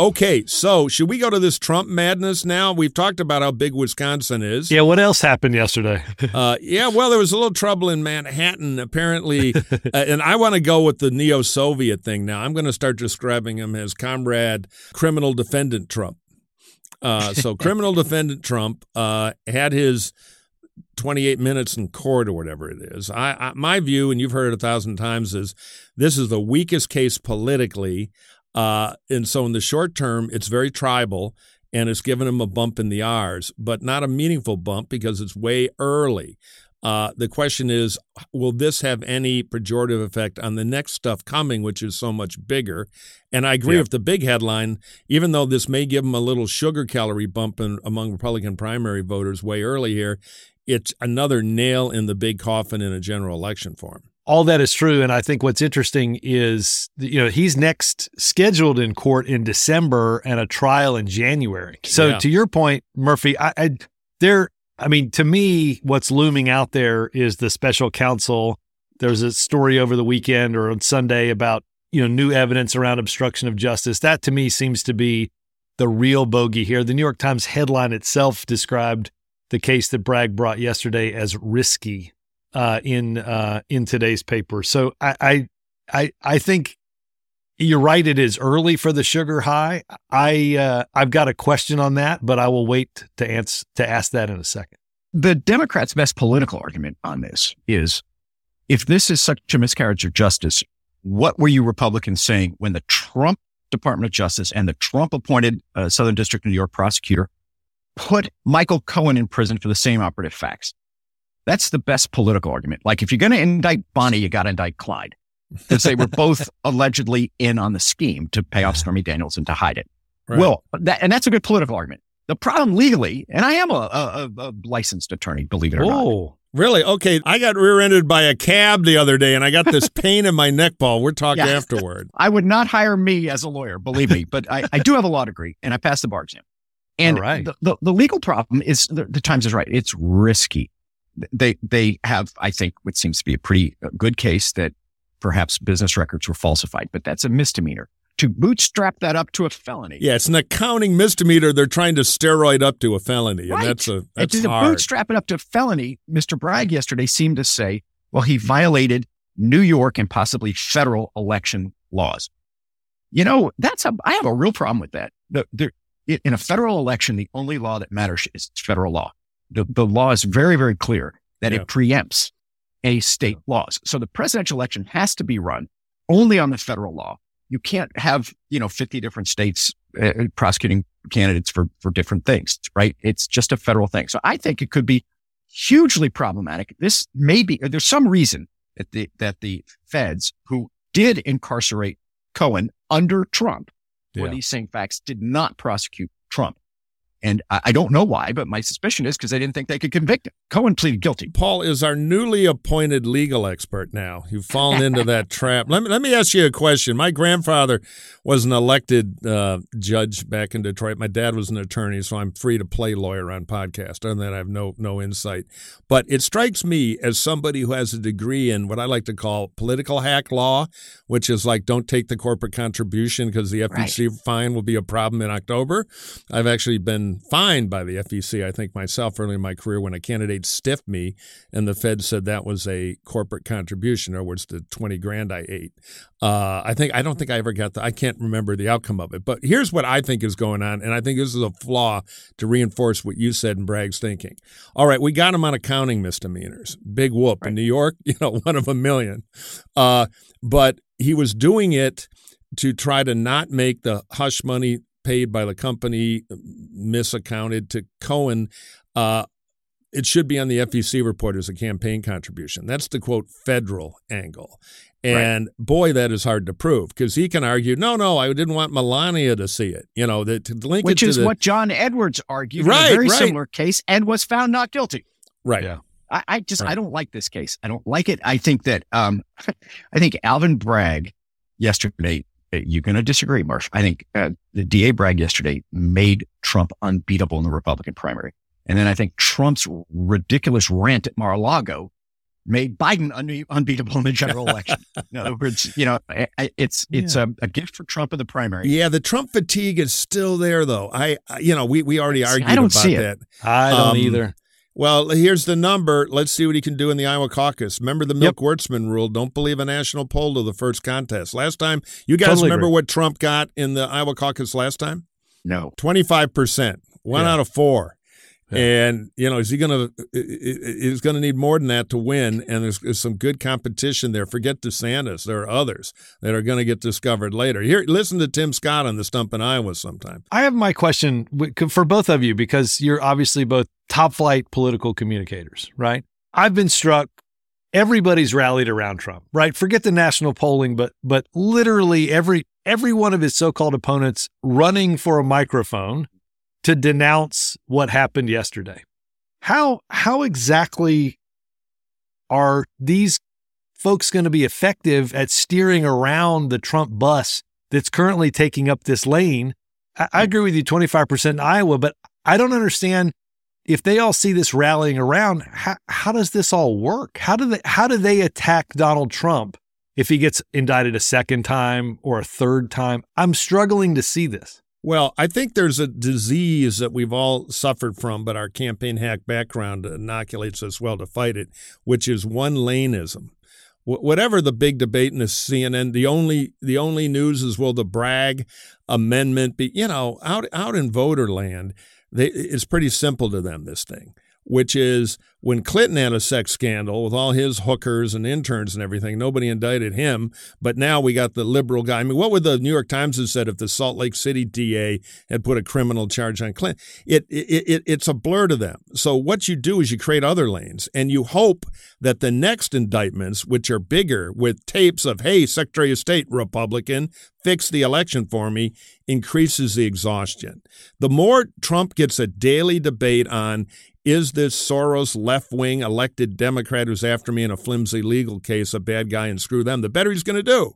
Okay, so should we go to this Trump madness now? We've talked about how big Wisconsin is. Yeah, what else happened yesterday? uh, yeah, well, there was a little trouble in Manhattan, apparently. uh, and I want to go with the neo Soviet thing now. I'm going to start describing him as comrade criminal defendant Trump. Uh, so, criminal defendant Trump uh, had his 28 minutes in court or whatever it is. I, I, my view, and you've heard it a thousand times, is this is the weakest case politically. Uh, and so in the short term, it's very tribal and it's given him a bump in the R's, but not a meaningful bump because it's way early. Uh, the question is, will this have any pejorative effect on the next stuff coming, which is so much bigger? And I agree yeah. with the big headline, even though this may give him a little sugar calorie bump in, among Republican primary voters way early here, it's another nail in the big coffin in a general election for him. All that is true. And I think what's interesting is, you know, he's next scheduled in court in December and a trial in January. So yeah. to your point, Murphy, I, I there, I mean, to me, what's looming out there is the special counsel. There's a story over the weekend or on Sunday about, you know, new evidence around obstruction of justice. That to me seems to be the real bogey here. The New York Times headline itself described the case that Bragg brought yesterday as risky uh, in uh, in today's paper. So I, I I think you're right. It is early for the sugar high. I uh, I've got a question on that, but I will wait to answer to ask that in a second. The Democrats' best political argument on this is if this is such a miscarriage of justice, what were you Republicans saying when the Trump Department of Justice and the Trump appointed uh, Southern District of New York prosecutor put Michael Cohen in prison for the same operative facts. That's the best political argument. Like if you're going to indict Bonnie, you got to indict Clyde because they were both allegedly in on the scheme to pay off Stormy Daniels and to hide it. Right. Well, that, and that's a good political argument. The problem legally, and I am a, a, a licensed attorney, believe it or oh. not. Really? Okay. I got rear-ended by a cab the other day, and I got this pain in my neck ball. We're talking yeah. afterward. I would not hire me as a lawyer, believe me, but I, I do have a law degree, and I passed the bar exam. And right. the, the, the, legal problem is the, the Times is right. It's risky. They, they have, I think, what seems to be a pretty uh, good case that perhaps business records were falsified, but that's a misdemeanor. To bootstrap that up to a felony. Yeah, it's an accounting misdemeanor. They're trying to steroid up to a felony, and right. that's a that's and to hard. bootstrap it up to a felony. Mr. Bragg yesterday seemed to say, well, he violated New York and possibly federal election laws. You know, that's a I have a real problem with that. The, there, in a federal election, the only law that matters is federal law. The, the law is very, very clear that yeah. it preempts a state yeah. laws. So the presidential election has to be run only on the federal law. You can't have, you know, 50 different states uh, prosecuting candidates for, for different things, right? It's just a federal thing. So I think it could be hugely problematic. This may be, there's some reason that the, that the feds who did incarcerate Cohen under Trump for yeah. these same facts did not prosecute Trump. And I, I don't know why, but my suspicion is because they didn't think they could convict him. Cohen pleaded guilty. Paul is our newly appointed legal expert now. You've fallen into that trap. Let me, let me ask you a question. My grandfather was an elected uh, judge back in Detroit. My dad was an attorney, so I'm free to play lawyer on podcast. Other than that, I have no, no insight. But it strikes me as somebody who has a degree in what I like to call political hack law, which is like don't take the corporate contribution because the FEC right. fine will be a problem in October. I've actually been fined by the FEC, I think myself early in my career when a candidate stiffed me and the Fed said that was a corporate contribution, or was the 20 grand I ate. Uh, I think I don't think I ever got the I can't remember the outcome of it. But here's what I think is going on, and I think this is a flaw to reinforce what you said in Bragg's thinking. All right, we got him on accounting misdemeanors. Big whoop. Right. In New York, you know, one of a million. Uh, but he was doing it to try to not make the hush money paid by the company misaccounted to Cohen. Uh, it should be on the FEC report as a campaign contribution. That's the quote federal angle. And right. boy, that is hard to prove because he can argue, no, no, I didn't want Melania to see it. You know, that to link which is the, what John Edwards argued right, in a very right. similar case and was found not guilty. Right. Yeah. I, I just right. I don't like this case. I don't like it. I think that um, I think Alvin Bragg yesterday you're going to disagree, Marsh. I think uh, the DA Bragg yesterday made Trump unbeatable in the Republican primary. And then I think Trump's ridiculous rant at Mar-a-Lago made Biden unbe- unbeatable in the general election. In other words, you know, it's it's yeah. a, a, gift for Trump in the primary. Yeah, the Trump fatigue is still there, though. I, you know, we we already argued I don't about see that. It. I don't um, either. Well, here's the number. Let's see what he can do in the Iowa caucus. Remember the Milk yep. Wurtzman rule. Don't believe a national poll to the first contest. Last time, you guys totally remember agree. what Trump got in the Iowa caucus last time? No. 25%. One yeah. out of four. And you know, is he going to? He's going to need more than that to win. And there's, there's, some good competition there. Forget DeSantis. There are others that are going to get discovered later. Here, listen to Tim Scott on the stump in Iowa sometime. I have my question for both of you because you're obviously both top flight political communicators, right? I've been struck. Everybody's rallied around Trump, right? Forget the national polling, but but literally every every one of his so-called opponents running for a microphone to denounce what happened yesterday. How how exactly are these folks going to be effective at steering around the Trump bus that's currently taking up this lane? I, I agree with you 25% in Iowa, but I don't understand if they all see this rallying around, how, how does this all work? How do they how do they attack Donald Trump if he gets indicted a second time or a third time? I'm struggling to see this. Well, I think there's a disease that we've all suffered from, but our campaign hack background inoculates us well to fight it, which is one laneism. whatever the big debate in the CNN, the only the only news is will the Bragg amendment be? You know, out out in voter land, they, it's pretty simple to them. This thing, which is when Clinton had a sex scandal with all his hookers and interns and everything, nobody indicted him. But now we got the liberal guy. I mean, what would the New York Times have said if the Salt Lake City DA had put a criminal charge on Clinton? It, it, it it's a blur to them. So what you do is you create other lanes, and you hope that the next indictments, which are bigger, with tapes of "Hey, Secretary of State, Republican, fix the election for me," increases the exhaustion. The more Trump gets a daily debate on is this Soros left wing elected Democrat who's after me in a flimsy legal case a bad guy and screw them? The better he's going to do.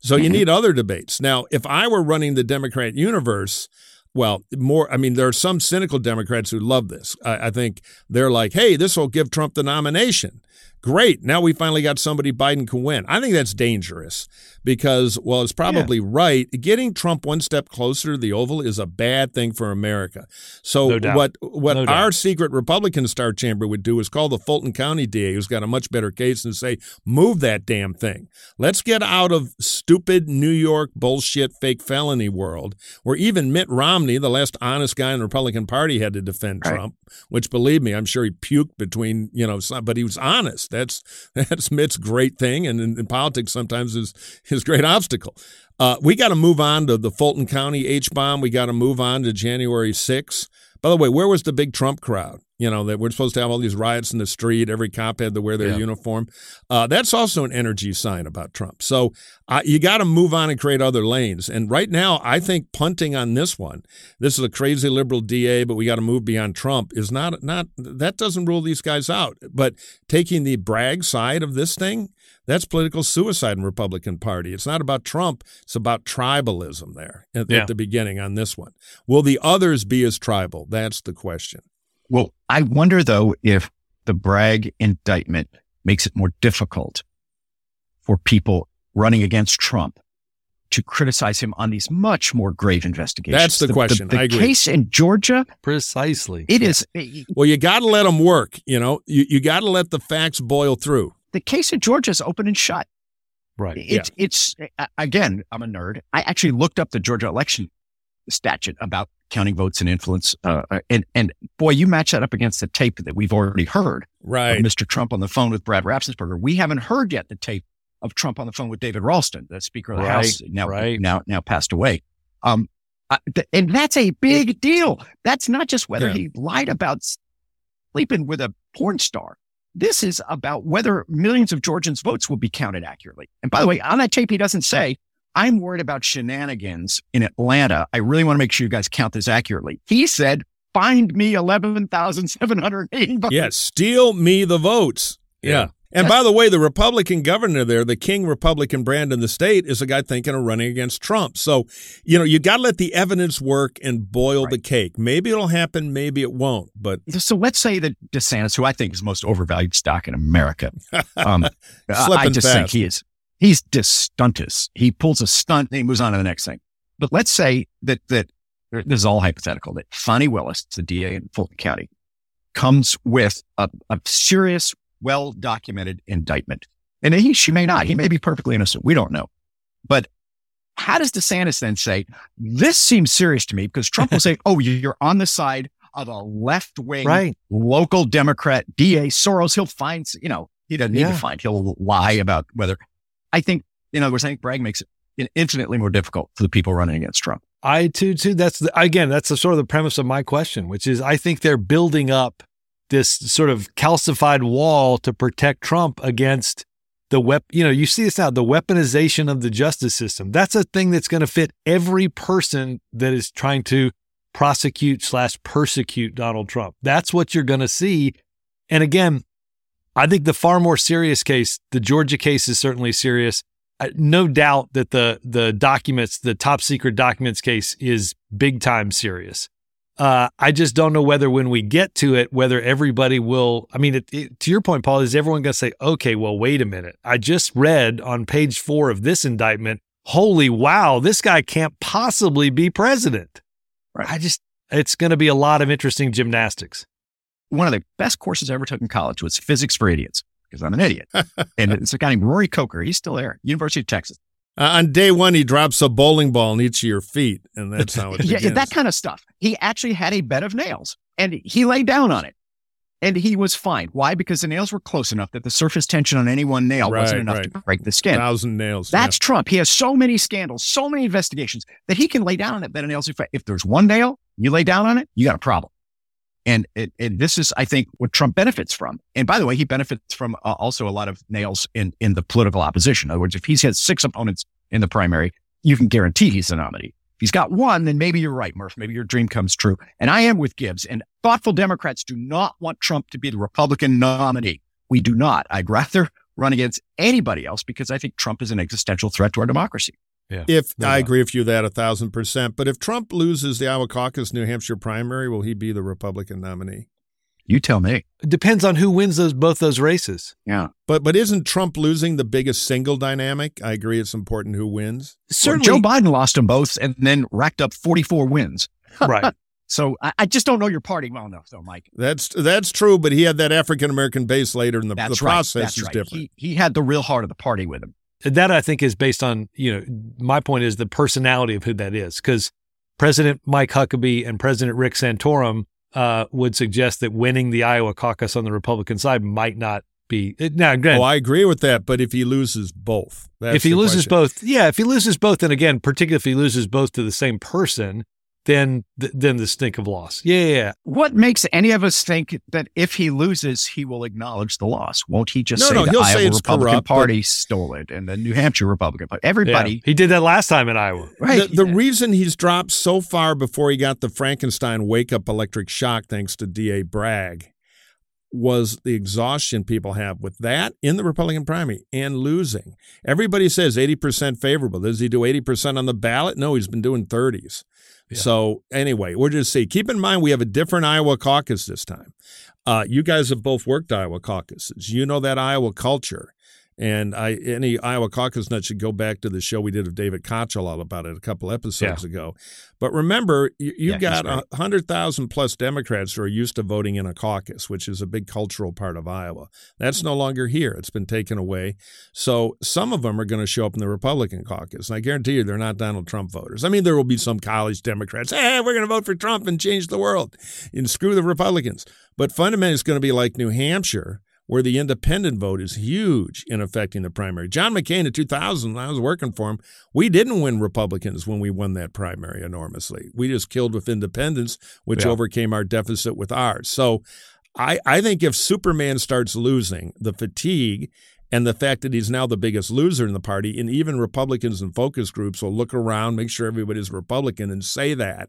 So you mm-hmm. need other debates. Now, if I were running the Democrat universe, well, more, I mean, there are some cynical Democrats who love this. I, I think they're like, hey, this will give Trump the nomination. Great. Now we finally got somebody Biden can win. I think that's dangerous because, well, it's probably yeah. right. Getting Trump one step closer to the Oval is a bad thing for America. So no what what no our secret Republican star chamber would do is call the Fulton County DA, who's got a much better case, and say, move that damn thing. Let's get out of stupid New York bullshit fake felony world where even Mitt Romney, the last honest guy in the Republican Party, had to defend right. Trump, which believe me, I'm sure he puked between, you know, but he was honest. That's that's Mitt's great thing, and in, in politics sometimes is his great obstacle. Uh, we got to move on to the Fulton County H bomb. We got to move on to January 6th. By the way, where was the big Trump crowd? You know, that we're supposed to have all these riots in the street. Every cop had to wear their yeah. uniform. Uh, that's also an energy sign about Trump. So uh, you got to move on and create other lanes. And right now, I think punting on this one, this is a crazy liberal DA, but we got to move beyond Trump, is not, not, that doesn't rule these guys out. But taking the Bragg side of this thing, that's political suicide in the Republican Party. It's not about Trump. It's about tribalism there at, yeah. at the beginning on this one. Will the others be as tribal? That's the question. Well, I wonder though if the Bragg indictment makes it more difficult for people running against Trump to criticize him on these much more grave investigations. That's the, the question. The, the case in Georgia, precisely. It yeah. is. Well, you got to let them work. You know, you, you got to let the facts boil through. The case in Georgia is open and shut. Right. It's yeah. it's again. I'm a nerd. I actually looked up the Georgia election statute about counting votes and influence. Uh, uh, and and boy, you match that up against the tape that we've already heard. Right, Mr. Trump on the phone with Brad Raffensperger. We haven't heard yet the tape of Trump on the phone with David Ralston, the Speaker of the right, House, now right. now now passed away. Um, uh, th- and that's a big deal. That's not just whether yeah. he lied about sleeping with a porn star. This is about whether millions of Georgians' votes will be counted accurately. And by the way, on that tape, he doesn't say I'm worried about shenanigans in Atlanta. I really want to make sure you guys count this accurately. He said, find me 11,780 votes. Yeah, steal me the votes. Yeah. yeah. And by the way, the Republican governor there, the King Republican brand in the state, is a guy thinking of running against Trump. So, you know, you got to let the evidence work and boil right. the cake. Maybe it'll happen, maybe it won't. But so let's say that DeSantis, who I think is the most overvalued stock in America, um, I just fast. think he is. He's DeStuntis. He pulls a stunt and he moves on to the next thing. But let's say that that this is all hypothetical. That Fani Willis, the DA in Fulton County, comes with a, a serious well documented indictment. And he, she may not. He may be perfectly innocent. We don't know. But how does DeSantis then say, this seems serious to me? Because Trump will say, oh, you're on the side of a left wing right. local Democrat DA Soros. He'll find, you know, he doesn't need yeah. to find. He'll lie about whether. I think, you know, we're saying Bragg makes it infinitely more difficult for the people running against Trump. I too, too. That's the, again, that's the sort of the premise of my question, which is I think they're building up this sort of calcified wall to protect Trump against the wep you know you see this now the weaponization of the justice system that's a thing that's going to fit every person that is trying to prosecute slash persecute donald trump that's what you're going to see and again i think the far more serious case the georgia case is certainly serious no doubt that the the documents the top secret documents case is big time serious uh, I just don't know whether when we get to it, whether everybody will. I mean, it, it, to your point, Paul, is everyone going to say, okay, well, wait a minute. I just read on page four of this indictment, holy wow, this guy can't possibly be president. Right. I just, it's going to be a lot of interesting gymnastics. One of the best courses I ever took in college was physics for idiots because I'm an idiot. and it's a guy named Rory Coker. He's still there, University of Texas. Uh, on day one, he drops a bowling ball in each of your feet, and that's how it yeah, that kind of stuff. He actually had a bed of nails, and he lay down on it, and he was fine. Why? Because the nails were close enough that the surface tension on any one nail right, wasn't enough right. to break the skin. Thousand nails. That's yeah. Trump. He has so many scandals, so many investigations that he can lay down on that bed of nails. If, if there's one nail, you lay down on it, you got a problem. And, it, and this is, I think, what Trump benefits from. And by the way, he benefits from uh, also a lot of nails in, in the political opposition. In other words, if he's had six opponents in the primary, you can guarantee he's the nominee. If he's got one, then maybe you're right, Murph. Maybe your dream comes true. And I am with Gibbs. And thoughtful Democrats do not want Trump to be the Republican nominee. We do not. I'd rather run against anybody else because I think Trump is an existential threat to our democracy. Yeah, if no I agree with you that a thousand percent, but if Trump loses the Iowa caucus, New Hampshire primary, will he be the Republican nominee? You tell me. It depends on who wins those both those races. Yeah. But but isn't Trump losing the biggest single dynamic? I agree it's important who wins. Certainly well, Joe Biden lost them both and then racked up 44 wins. Right. so I, I, just don't know your party well enough though, Mike. That's that's true, but he had that African American base later in the, the process right. is right. different. He, he had the real heart of the party with him. That I think is based on, you know, my point is the personality of who that is. Because President Mike Huckabee and President Rick Santorum uh, would suggest that winning the Iowa caucus on the Republican side might not be now. Again, oh, I agree with that. But if he loses both, if he loses question. both, yeah, if he loses both, then again, particularly if he loses both to the same person, then then the stink of loss. Yeah, yeah, What makes any of us think that if he loses, he will acknowledge the loss? Won't he just no, say no, the Iowa Republican corrupt, Party but... stole it and the New Hampshire Republican Party? Everybody. Yeah. He did that last time in Iowa. Right. The, the yeah. reason he's dropped so far before he got the Frankenstein wake up electric shock, thanks to D.A. Bragg, was the exhaustion people have with that in the Republican primary and losing. Everybody says 80% favorable. Does he do 80% on the ballot? No, he's been doing 30s. So anyway, we're just see. Keep in mind we have a different Iowa caucus this time. Uh, you guys have both worked Iowa caucuses. You know that Iowa culture. And I, any Iowa caucus nut should go back to the show we did of David Kochel all about it a couple episodes yeah. ago. But remember, you, you yeah, got a hundred thousand plus Democrats who are used to voting in a caucus, which is a big cultural part of Iowa. That's no longer here; it's been taken away. So some of them are going to show up in the Republican caucus, and I guarantee you, they're not Donald Trump voters. I mean, there will be some college Democrats. Hey, we're going to vote for Trump and change the world, and screw the Republicans. But fundamentally, it's going to be like New Hampshire where the independent vote is huge in affecting the primary. John McCain in 2000, when I was working for him, we didn't win Republicans when we won that primary enormously. We just killed with independents, which yeah. overcame our deficit with ours. So I, I think if Superman starts losing, the fatigue and the fact that he's now the biggest loser in the party, and even Republicans and focus groups will look around, make sure everybody's Republican, and say that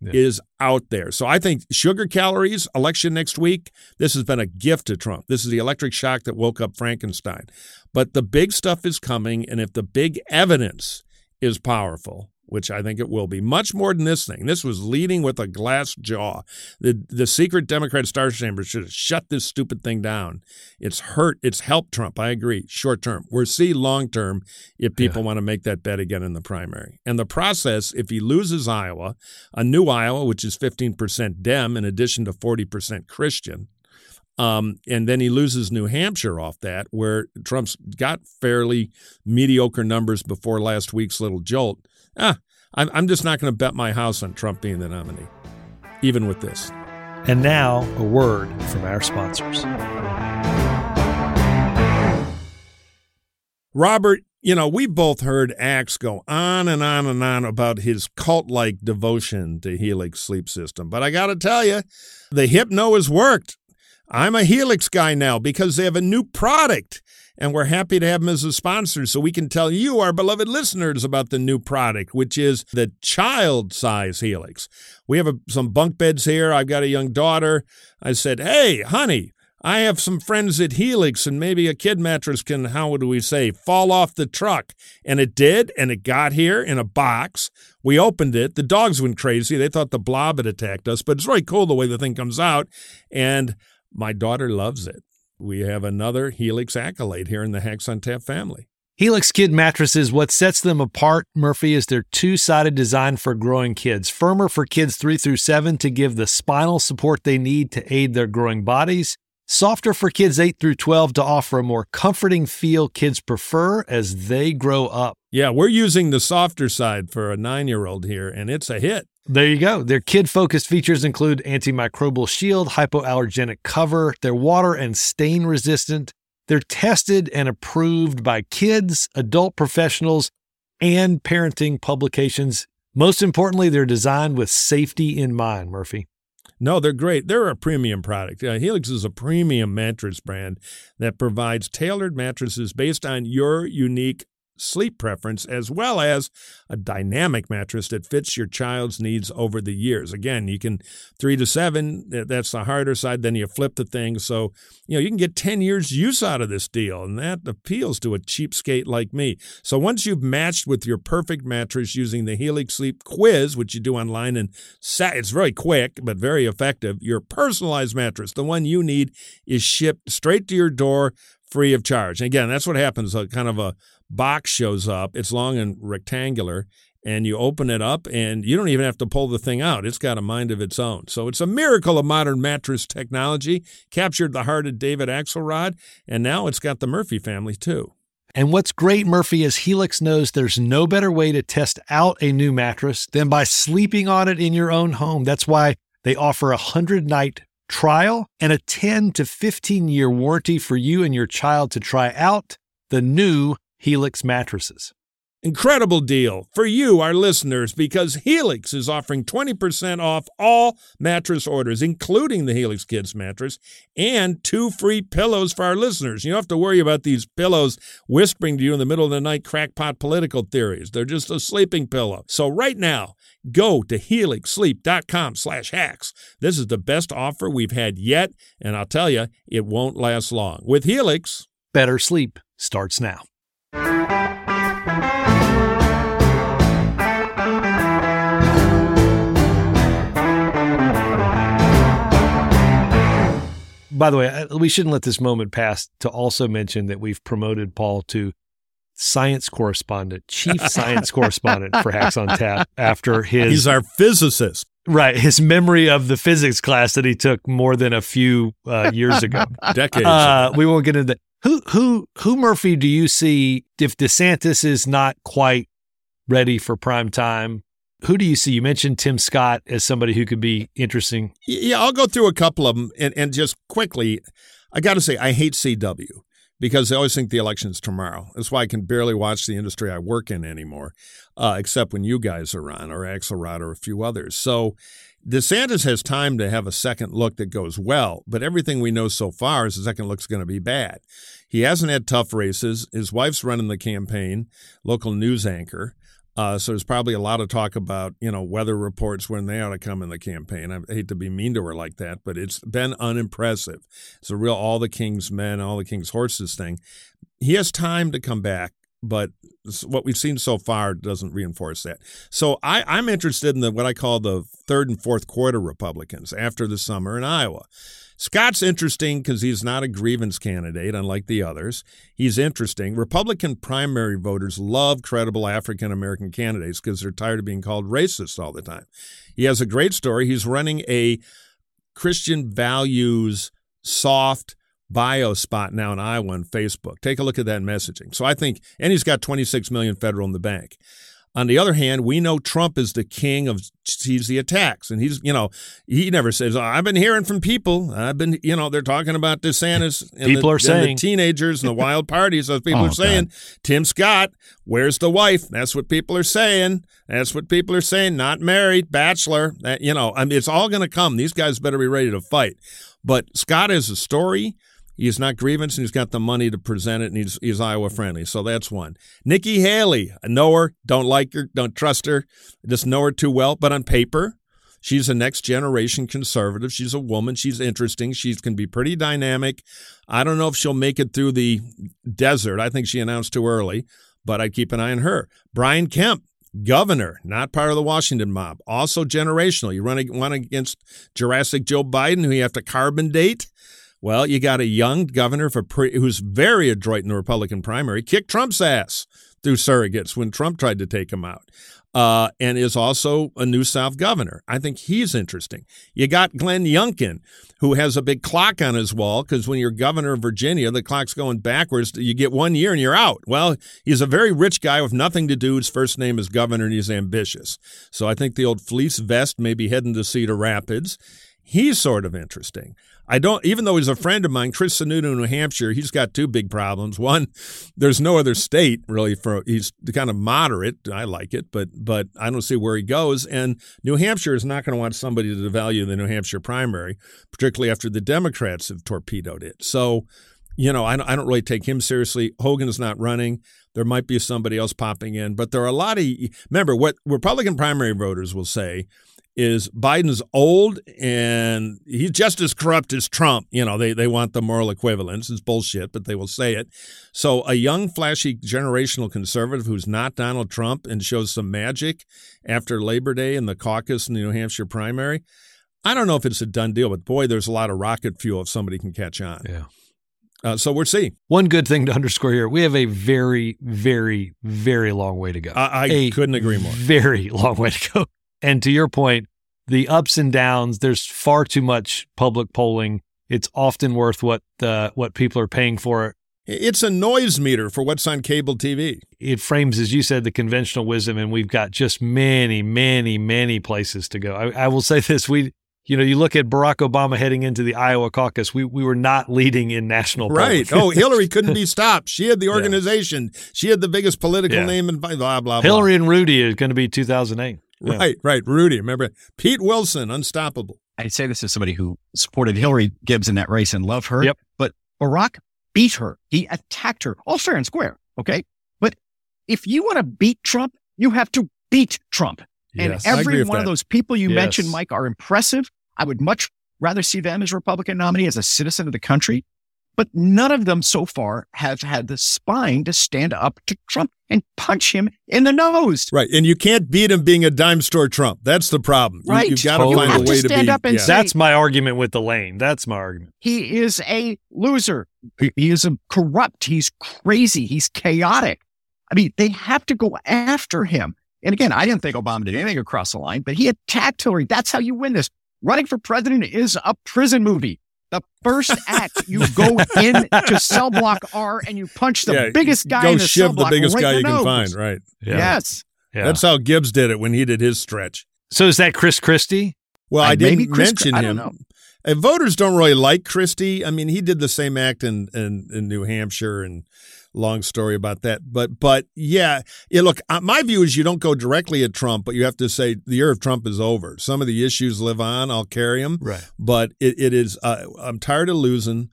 yeah. is out there. So I think sugar calories, election next week, this has been a gift to Trump. This is the electric shock that woke up Frankenstein. But the big stuff is coming, and if the big evidence is powerful, which I think it will be. Much more than this thing. This was leading with a glass jaw. The the secret Democrat Star Chamber should have shut this stupid thing down. It's hurt. It's helped Trump. I agree. Short term. We'll see long term if people yeah. want to make that bet again in the primary. And the process, if he loses Iowa, a new Iowa, which is 15% Dem in addition to 40% Christian, um, and then he loses New Hampshire off that, where Trump's got fairly mediocre numbers before last week's little jolt ah, I'm, I'm just not going to bet my house on Trump being the nominee, even with this. And now, a word from our sponsors. Robert, you know, we both heard Axe go on and on and on about his cult like devotion to Helix sleep system. But I got to tell you, the Hypno has worked. I'm a Helix guy now because they have a new product and we're happy to have them as a sponsor so we can tell you, our beloved listeners, about the new product, which is the child size Helix. We have a, some bunk beds here. I've got a young daughter. I said, Hey, honey, I have some friends at Helix, and maybe a kid mattress can, how do we say, fall off the truck. And it did, and it got here in a box. We opened it. The dogs went crazy. They thought the blob had attacked us, but it's really cool the way the thing comes out. And my daughter loves it we have another Helix accolade here in the Hacks on Tap family. Helix Kid mattresses, what sets them apart, Murphy, is their two sided design for growing kids. Firmer for kids three through seven to give the spinal support they need to aid their growing bodies. Softer for kids 8 through 12 to offer a more comforting feel kids prefer as they grow up. Yeah, we're using the softer side for a nine year old here, and it's a hit. There you go. Their kid focused features include antimicrobial shield, hypoallergenic cover, they're water and stain resistant. They're tested and approved by kids, adult professionals, and parenting publications. Most importantly, they're designed with safety in mind, Murphy. No, they're great. They're a premium product. Uh, Helix is a premium mattress brand that provides tailored mattresses based on your unique sleep preference, as well as a dynamic mattress that fits your child's needs over the years. Again, you can three to seven, that's the harder side. Then you flip the thing. So, you know, you can get 10 years use out of this deal, and that appeals to a cheapskate like me. So once you've matched with your perfect mattress using the Helix Sleep Quiz, which you do online, and it's very quick, but very effective, your personalized mattress, the one you need, is shipped straight to your door free of charge. And again, that's what happens, a kind of a box shows up. It's long and rectangular, and you open it up, and you don't even have to pull the thing out. It's got a mind of its own. So it's a miracle of modern mattress technology. Captured the heart of David Axelrod, and now it's got the Murphy family too. And what's great, Murphy, is Helix knows there's no better way to test out a new mattress than by sleeping on it in your own home. That's why they offer a 100 night trial and a 10 to 15 year warranty for you and your child to try out the new Helix mattresses. Incredible deal for you, our listeners, because Helix is offering 20% off all mattress orders, including the Helix Kids mattress, and two free pillows for our listeners. You don't have to worry about these pillows whispering to you in the middle of the night crackpot political theories. They're just a sleeping pillow. So right now, go to helixsleep.com slash hacks. This is the best offer we've had yet, and I'll tell you, it won't last long. With Helix, better sleep starts now. By the way, we shouldn't let this moment pass to also mention that we've promoted Paul to science correspondent, chief science correspondent for Hacks on Tap after his. He's our physicist. Right. His memory of the physics class that he took more than a few uh, years ago. Decades. Uh, we won't get into that. Who who who Murphy do you see if DeSantis is not quite ready for prime time? Who do you see? You mentioned Tim Scott as somebody who could be interesting. Yeah, I'll go through a couple of them and, and just quickly. I got to say, I hate CW because they always think the election's tomorrow. That's why I can barely watch the industry I work in anymore, uh, except when you guys are on or Axelrod or a few others. So DeSantis has time to have a second look that goes well, but everything we know so far is the second look's going to be bad. He hasn't had tough races. His wife's running the campaign, local news anchor. Uh, so there's probably a lot of talk about you know weather reports when they ought to come in the campaign. I hate to be mean to her like that, but it's been unimpressive. It's a real all the king's men, all the king's horses thing. He has time to come back, but what we've seen so far doesn't reinforce that. So I, I'm interested in the what I call the third and fourth quarter Republicans after the summer in Iowa. Scott's interesting because he's not a grievance candidate, unlike the others. He's interesting. Republican primary voters love credible African American candidates because they're tired of being called racist all the time. He has a great story. He's running a Christian values soft bio spot now in Iowa on Facebook. Take a look at that messaging. So I think, and he's got 26 million federal in the bank. On the other hand, we know Trump is the king of cheesy attacks. And he's, you know, he never says, oh, I've been hearing from people. I've been, you know, they're talking about DeSantis. And people the, are saying. the teenagers and the wild parties. So people Oh, are saying, God. Tim Scott, where's the wife? That's what people are saying. That's what people are saying. Not married, bachelor. That, you know, I mean, it's all going to come. These guys better be ready to fight. But Scott has a story. He's not grievance, and he's got the money to present it, and he's, he's Iowa friendly. So that's one. Nikki Haley, I know her, don't like her, don't trust her, just know her too well. But on paper, she's a next generation conservative. She's a woman. She's interesting. She can be pretty dynamic. I don't know if she'll make it through the desert. I think she announced too early, but I'd keep an eye on her. Brian Kemp, governor, not part of the Washington mob, also generational. You run one against Jurassic Joe Biden, who you have to carbon date. Well, you got a young governor pre- who's very adroit in the Republican primary, kicked Trump's ass through surrogates when Trump tried to take him out, uh, and is also a New South governor. I think he's interesting. You got Glenn Youngkin, who has a big clock on his wall because when you're governor of Virginia, the clock's going backwards. You get one year and you're out. Well, he's a very rich guy with nothing to do. His first name is governor, and he's ambitious. So I think the old fleece vest may be heading to Cedar Rapids. He's sort of interesting. I don't, even though he's a friend of mine, Chris Sununu in New Hampshire, he's got two big problems. One, there's no other state really for, he's kind of moderate. I like it, but, but I don't see where he goes. And New Hampshire is not going to want somebody to devalue the New Hampshire primary, particularly after the Democrats have torpedoed it. So, you know, I don't, I don't really take him seriously. Hogan's not running. There might be somebody else popping in, but there are a lot of, remember what Republican primary voters will say is Biden's old and he's just as corrupt as Trump. You know, they, they want the moral equivalence. It's bullshit, but they will say it. So a young, flashy, generational conservative who's not Donald Trump and shows some magic after Labor Day in the caucus in the New Hampshire primary. I don't know if it's a done deal, but boy, there's a lot of rocket fuel if somebody can catch on. Yeah. Uh, so we're seeing. One good thing to underscore here we have a very, very, very long way to go. I, I A couldn't agree more. Very long way to go. And to your point, the ups and downs, there's far too much public polling. It's often worth what the what people are paying for it. It's a noise meter for what's on cable TV. It frames, as you said, the conventional wisdom, and we've got just many, many, many places to go. I, I will say this: we, you know, you look at Barack Obama heading into the Iowa caucus. We we were not leading in national Right. Oh, Hillary couldn't be stopped. She had the organization. She had the biggest political Yeah. name and blah blah blah. Hillary and Rudy is going to be 2008. Yeah. Right, right. Rudy, remember Pete Wilson, unstoppable. I say this as somebody who supported Hillary Gibbs in that race and love her. Yep. But Barack beat her. He attacked her, all fair and square. Okay. But if you want to beat Trump, you have to beat Trump. Yes. and I agree every with one of those people you Yes. mentioned, Mike, are impressive. I would much rather see them as Republican nominee as a citizen of the country. But none of them so far have had the spine to stand up to Trump and punch him in the nose. Right, and you can't beat him being a dime store Trump. That's the problem. Right. you've got to Totally. find a have to way to stand be. up and yeah. say- That's my argument with the lane. That's my argument. He is a loser. He- He is a corrupt. He's crazy. He's chaotic. I mean, they have to go after him. And again, I didn't think Obama did anything across the line, but he attacked Hillary. That's how you win this. Running for president is a prison movie. The first act, you go in to cell block R and you punch the Yeah, biggest guy Go in the cell shiv the biggest right guy you the can nose. find. Right. Yeah. Yes. Yeah. That's how Gibbs did it when he did his stretch. so is that Chris Christie? Well, Uh, I didn't Chris- mention I don't him. know. And voters don't really like Christie. I mean, he did the same act in, in, in New Hampshire and long story about that. But but yeah, yeah. Look, my view is you don't go directly at Trump, but you have to say the year of Trump is over. Some of the issues live on. I'll carry them. Right. But it, it is. Uh, I'm tired of losing.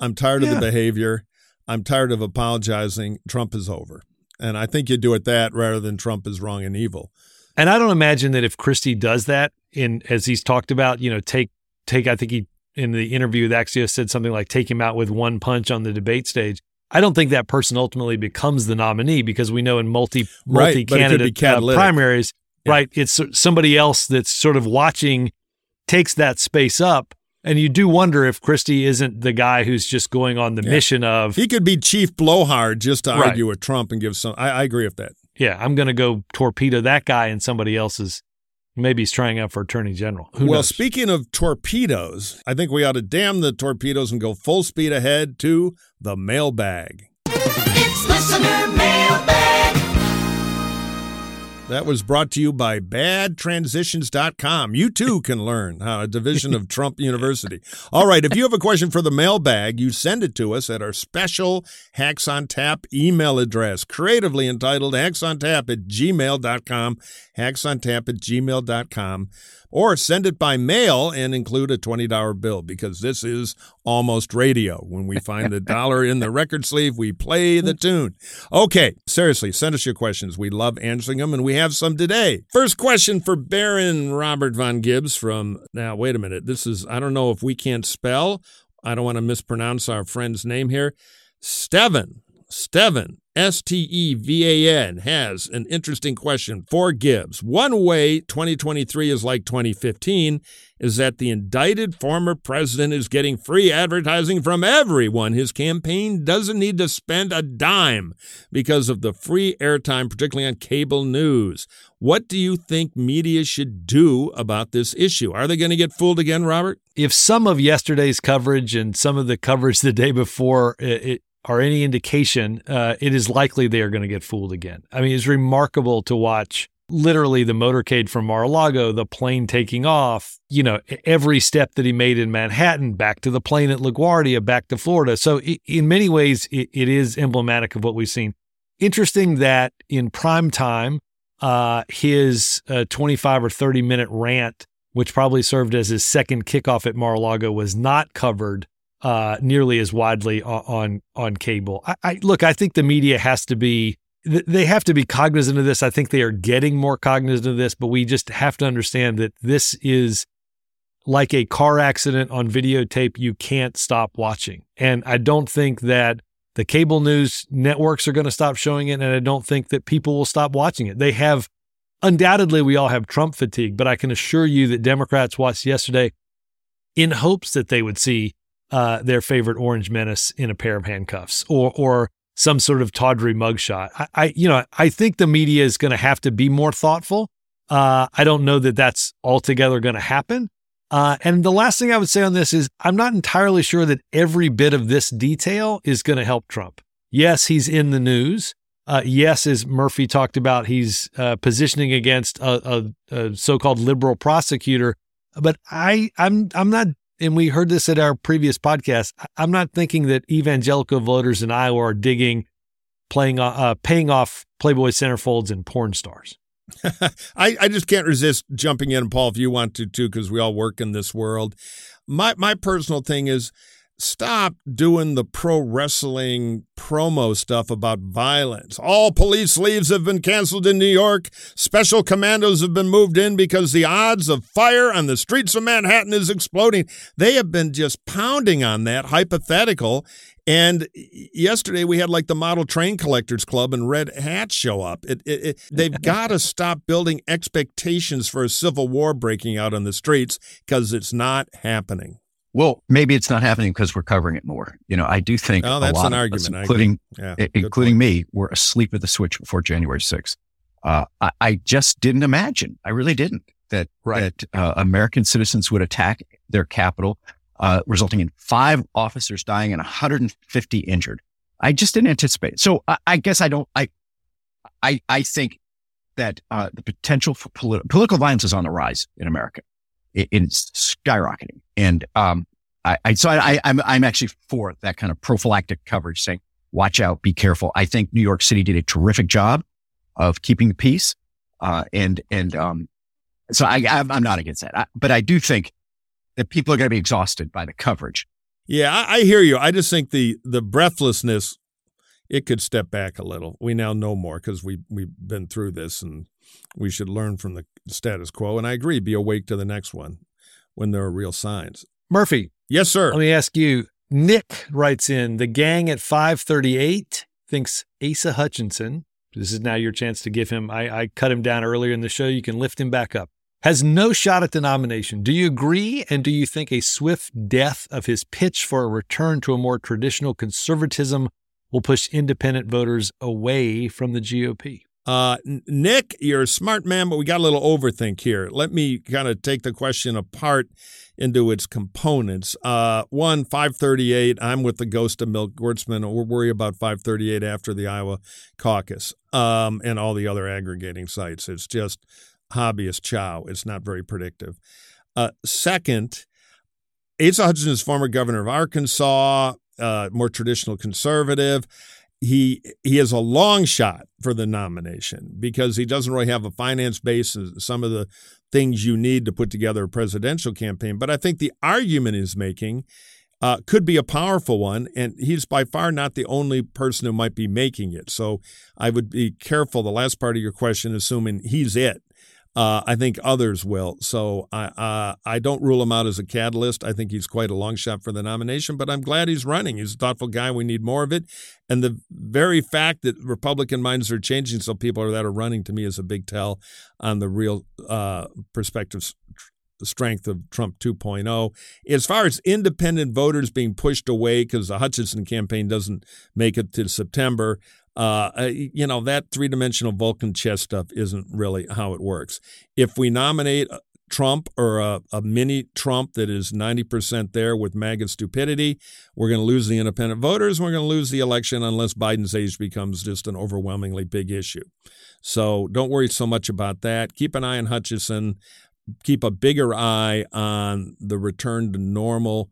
I'm tired Yeah. of the behavior. I'm tired of apologizing. Trump is over, and I think you do it that rather than Trump is wrong and evil. And I don't imagine that if Christie does that, in as he's talked about, you know, take take. I think he in the interview with Axios said something like take him out with one punch on the debate stage. I don't think that person ultimately becomes the nominee because we know in multi Right, multi but it could be candidate uh, primaries, Yeah. right? It's somebody else that's sort of watching takes that space up. And you do wonder if Christie isn't the guy who's just going on the Yeah. mission of, He could be Chief Blowhard just to Right. argue with Trump and give some. I, I agree with that. yeah, I'm going to go torpedo that guy and somebody else's. Maybe he's trying out for attorney general. Who well, knows? speaking of torpedoes, I think we ought to damn the torpedoes and go full speed ahead to the mailbag. That was brought to you by badtransitions.com. You too can learn how a division of Trump University. All right, if you have a question for the mailbag, you send it to us at our special Hacks on Tap email address, creatively entitled Hacks on Tap at gmail.com, Hacks on Tap at gmail.com, or send it by mail and include a $20 bill because this is almost radio. When we find the dollar in the record sleeve, we play the tune. Okay, seriously, send us your questions. We love answering them, and we have some today. First question for Baron Robert Von Gibbs from, now, wait a minute. This is, I don't know if we can't spell. I don't want to mispronounce our friend's name here. Steven, Steven, S T E V A N, has an interesting question for Gibbs. One way 2023 is like 2015 is that the indicted former president is getting free advertising from everyone. His campaign doesn't need to spend a dime because of the free airtime, particularly on cable news. What do you think media should do about this issue? Are they going to get fooled again, Robert? if some of yesterday's coverage and some of the coverage the day before it are any indication, uh, it is likely they are going to get fooled again. I mean, it's remarkable to watch literally the motorcade from Mar-a-Lago, the plane taking off, you know, every step that he made in Manhattan, back to the plane at LaGuardia, back to Florida. So i in many ways, it, it is emblematic of what we've seen. Interesting that in prime time, uh, his uh, 25 or 30 minute rant, which probably served as his second kickoff at Mar-a-Lago, was not covered uh, nearly as widely on on, cable. I, I look. I think the media has to be. They have to be cognizant of this. I think they are getting more cognizant of this, but we just have to understand that this is like a car accident on videotape you can't stop watching. And I don't think that the cable news networks are going to stop showing it. And I don't think that people will stop watching it. They have, undoubtedly, we all have Trump fatigue, but I can assure you that Democrats watched yesterday in hopes that they would see uh, their favorite orange menace in a pair of handcuffs or, or some sort of tawdry mugshot. I, I you know, I think the media is going to have to be more thoughtful. Uh, I don't know that that's altogether going to happen. Uh, and the last thing I would say on this is I'm not entirely sure that every bit of this detail is going to help Trump. Yes, he's in the news. Uh, yes, as Murphy talked about, he's uh, positioning against a, a, a so-called liberal prosecutor. But I, I'm, I'm not, and we heard this at our previous podcast. I'm not thinking that evangelical voters in Iowa are digging, playing, uh, paying off Playboy centerfolds and porn stars. I, I just can't resist jumping in, Paul, if you want to too, because we all work in this world. My my personal thing is stop doing the pro wrestling promo stuff about violence. All police leaves have been canceled in New York. Special commandos have been moved in because the odds of fire on the streets of Manhattan is exploding. They have been just pounding on that hypothetical. And yesterday we had like the Model Train Collectors Club and Red Hats show up. It, it, it, they've got to stop building expectations for a civil war breaking out on the streets because it's not happening. Well, maybe it's not happening because we're covering it more. You know, I do think Oh, a that's lot an of us, argument. I including Yeah, including me, were asleep at the switch before January 6th. Uh, I, I just didn't imagine. I really didn't that Right. that uh, American citizens would attack their capital, uh, resulting in five officers dying and 150 injured. I just didn't anticipate. it. So I, I guess I don't. I I I think that uh, the potential for politi- political violence is on the rise in America. It, it's skyrocketing. And um, I, I so I, I'm I'm actually for that kind of prophylactic coverage, saying watch out, be careful. I think New York City did a terrific job of keeping the peace, uh, and and um, so I I'm not against that, I, but I do think that people are going to be exhausted by the coverage. Yeah, I, I hear you. I just think the the breathlessness it could step back a little. We now know more because we we've been through this, and we should learn from the status quo. And I agree, be awake to the next one when there are real signs. Murphy. Yes, sir. Let me ask you. Nick writes in the gang at 538 thinks Asa Hutchinson. This is now your chance to give him. I, I cut him down earlier in the show. You can lift him back up. Has no shot at the nomination. Do you agree? And do you think a swift death of his pitch for a return to a more traditional conservatism will push independent voters away from the GOP? Uh, Nick, you're a smart man, but we got a little overthink here. Let me kind of take the question apart into its components. Uh, one, 538. I'm with the ghost of Milt Gewirtzman. We'll worry about 538 after the Iowa caucus um, and all the other aggregating sites. It's just hobbyist chow. It's not very predictive. Uh, second, Asa Hutchinson is former governor of Arkansas, uh, more traditional conservative he he is a long shot for the nomination because he doesn't really have a finance base and some of the things you need to put together a presidential campaign. But I think the argument he's making uh, could be a powerful one, and he's by far not the only person who might be making it. So I would be careful. The last part of your question, assuming he's it, uh, I think others will. So I uh, I don't rule him out as a catalyst. I think he's quite a long shot for the nomination, but I'm glad he's running. He's a thoughtful guy. We need more of it. And the very fact that Republican minds are changing, so people are that are running, to me is a big tell on the real uh, perspective strength of Trump 2.0. As far as independent voters being pushed away because the Hutchinson campaign doesn't make it to September, uh, uh, you know, that three dimensional Vulcan chess stuff isn't really how it works. If we nominate Trump or a, a mini Trump that is 90% there with MAGA stupidity, we're going to lose the independent voters. We're going to lose the election unless Biden's age becomes just an overwhelmingly big issue. So don't worry so much about that. Keep an eye on Hutchinson. Keep a bigger eye on the return to normal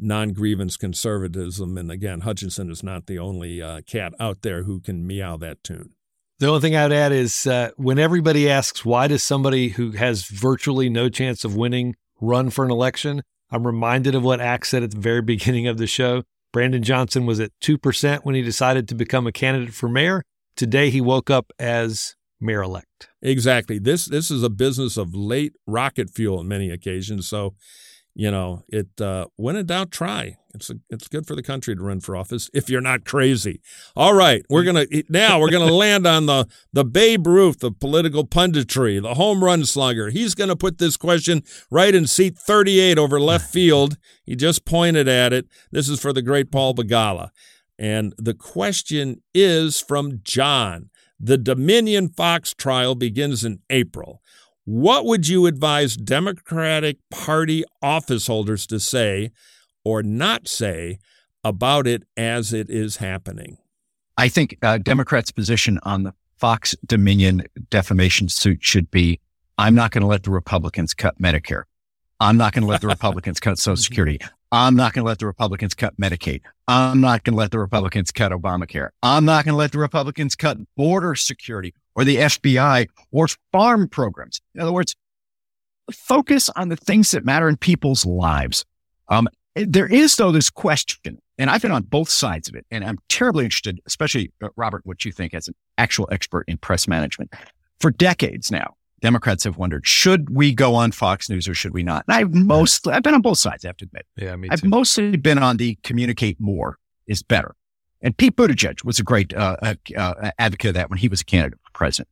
non grievance conservatism. And again, Hutchinson is not the only uh, cat out there who can meow that tune. The only thing I'd add is uh, when everybody asks, why does somebody who has virtually no chance of winning run for an election? I'm reminded of what Ax said at the very beginning of the show. Brandon Johnson was at 2% when he decided to become a candidate for mayor. Today, he woke up as mayor elect. Exactly. This this is a business of late rocket fuel on many occasions. So you know, it uh, when in doubt, try. It's a, it's good for the country to run for office if you're not crazy. All right, we're gonna now we're gonna land on the the Babe Ruth of political punditry, the home run slugger. He's gonna put this question right in seat 38 over left field. He just pointed at it. This is for the great Paul Begala, and the question is from John. The Dominion Fox trial begins in April. What would you advise Democratic Party office holders to say or not say about it as it is happening? I think uh, Democrats' position on the Fox Dominion defamation suit should be I'm not going to let the Republicans cut Medicare. I'm not going to let the Republicans cut Social Security. I'm not going to let the Republicans cut Medicaid. I'm not going to let the Republicans cut Obamacare. I'm not going to let the Republicans cut border security or the FBI or farm programs. In other words, focus on the things that matter in people's lives. Um, there is, though, this question, and I've been on both sides of it, and I'm terribly interested, especially, uh, Robert, what you think as an actual expert in press management. For decades now, Democrats have wondered, should we go on Fox News or should we not? And I've mostly, I've been on both sides, I have to admit. Yeah, me too. I've mostly been on the communicate more is better. And Pete Buttigieg was a great uh, uh, uh, advocate of that when he was a candidate for president.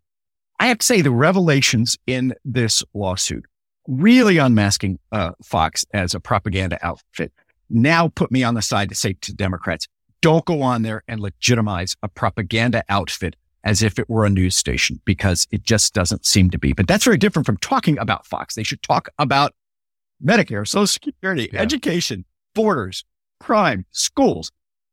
I have to say the revelations in this lawsuit really unmasking uh, Fox as a propaganda outfit now put me on the side to say to Democrats, don't go on there and legitimize a propaganda outfit as if it were a news station because it just doesn't seem to be. But that's very different from talking about Fox. They should talk about Medicare, Social Security, yeah. education, borders, crime, schools.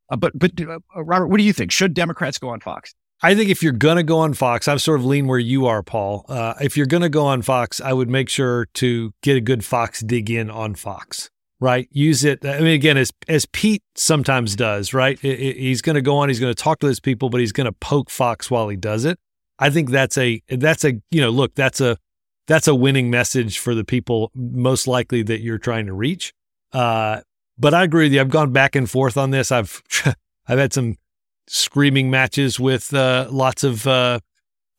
Uh, but but uh, Robert, what do you think? Should Democrats go on Fox? I think if you're going to go on Fox, I'm sort of lean where you are, Paul. Uh, if you're going to go on Fox, I would make sure to get a good Fox dig in on Fox, right? Use it. I mean, again, as as Pete sometimes does, right? I- I- he's going to go on, he's going to talk to those people, but he's going to poke Fox while he does it. I think that's a that's a you know look that's a that's a winning message for the people most likely that you're trying to reach. Uh, but I agree with you. I've gone back and forth on this. I've I've had some screaming matches with uh, lots of uh,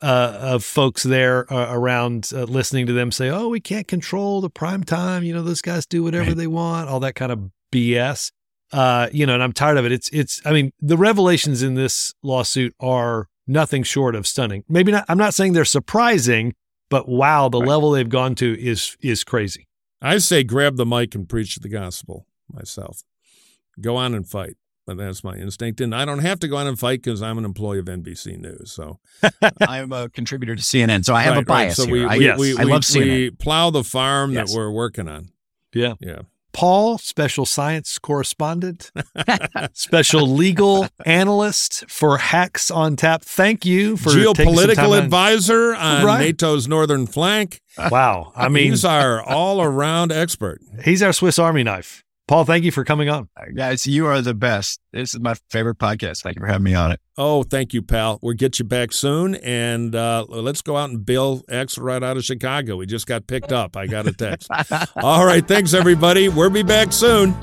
uh, of folks there uh, around uh, listening to them say, "Oh, we can't control the prime time. You know, those guys do whatever Right. they want." All that kind of BS. Uh, you know, and I'm tired of it. It's it's. I mean, the revelations in this lawsuit are nothing short of stunning. Maybe not. I'm not saying they're surprising, but wow, the level they've gone to is is crazy. I say grab the mic and preach the gospel myself. Go on and fight. But that's my instinct. And I don't have to go on and fight because I'm an employee of NBC News. So I'm a contributor to CNN, so I have Right, a right. bias So here. we, I, we, Yes. we, I we- love CNN. we plow the farm Yes. that we're working on. Yeah. Yeah. Paul, special science correspondent, special legal analyst for Hacks on Tap. Thank you for taking some time Geopolitical out- advisor on Right. NATO's northern flank. Wow, I mean, he's our all around expert. he's our Swiss Army knife. Paul, thank you for coming on. Guys, you are the best. This is my favorite podcast. Thank you for having me on it. Oh, thank you, pal. We'll get you back soon. And uh, let's go out and bill X right out of Chicago. We just got picked up. I got a text. All right. Thanks, everybody. We'll be back soon.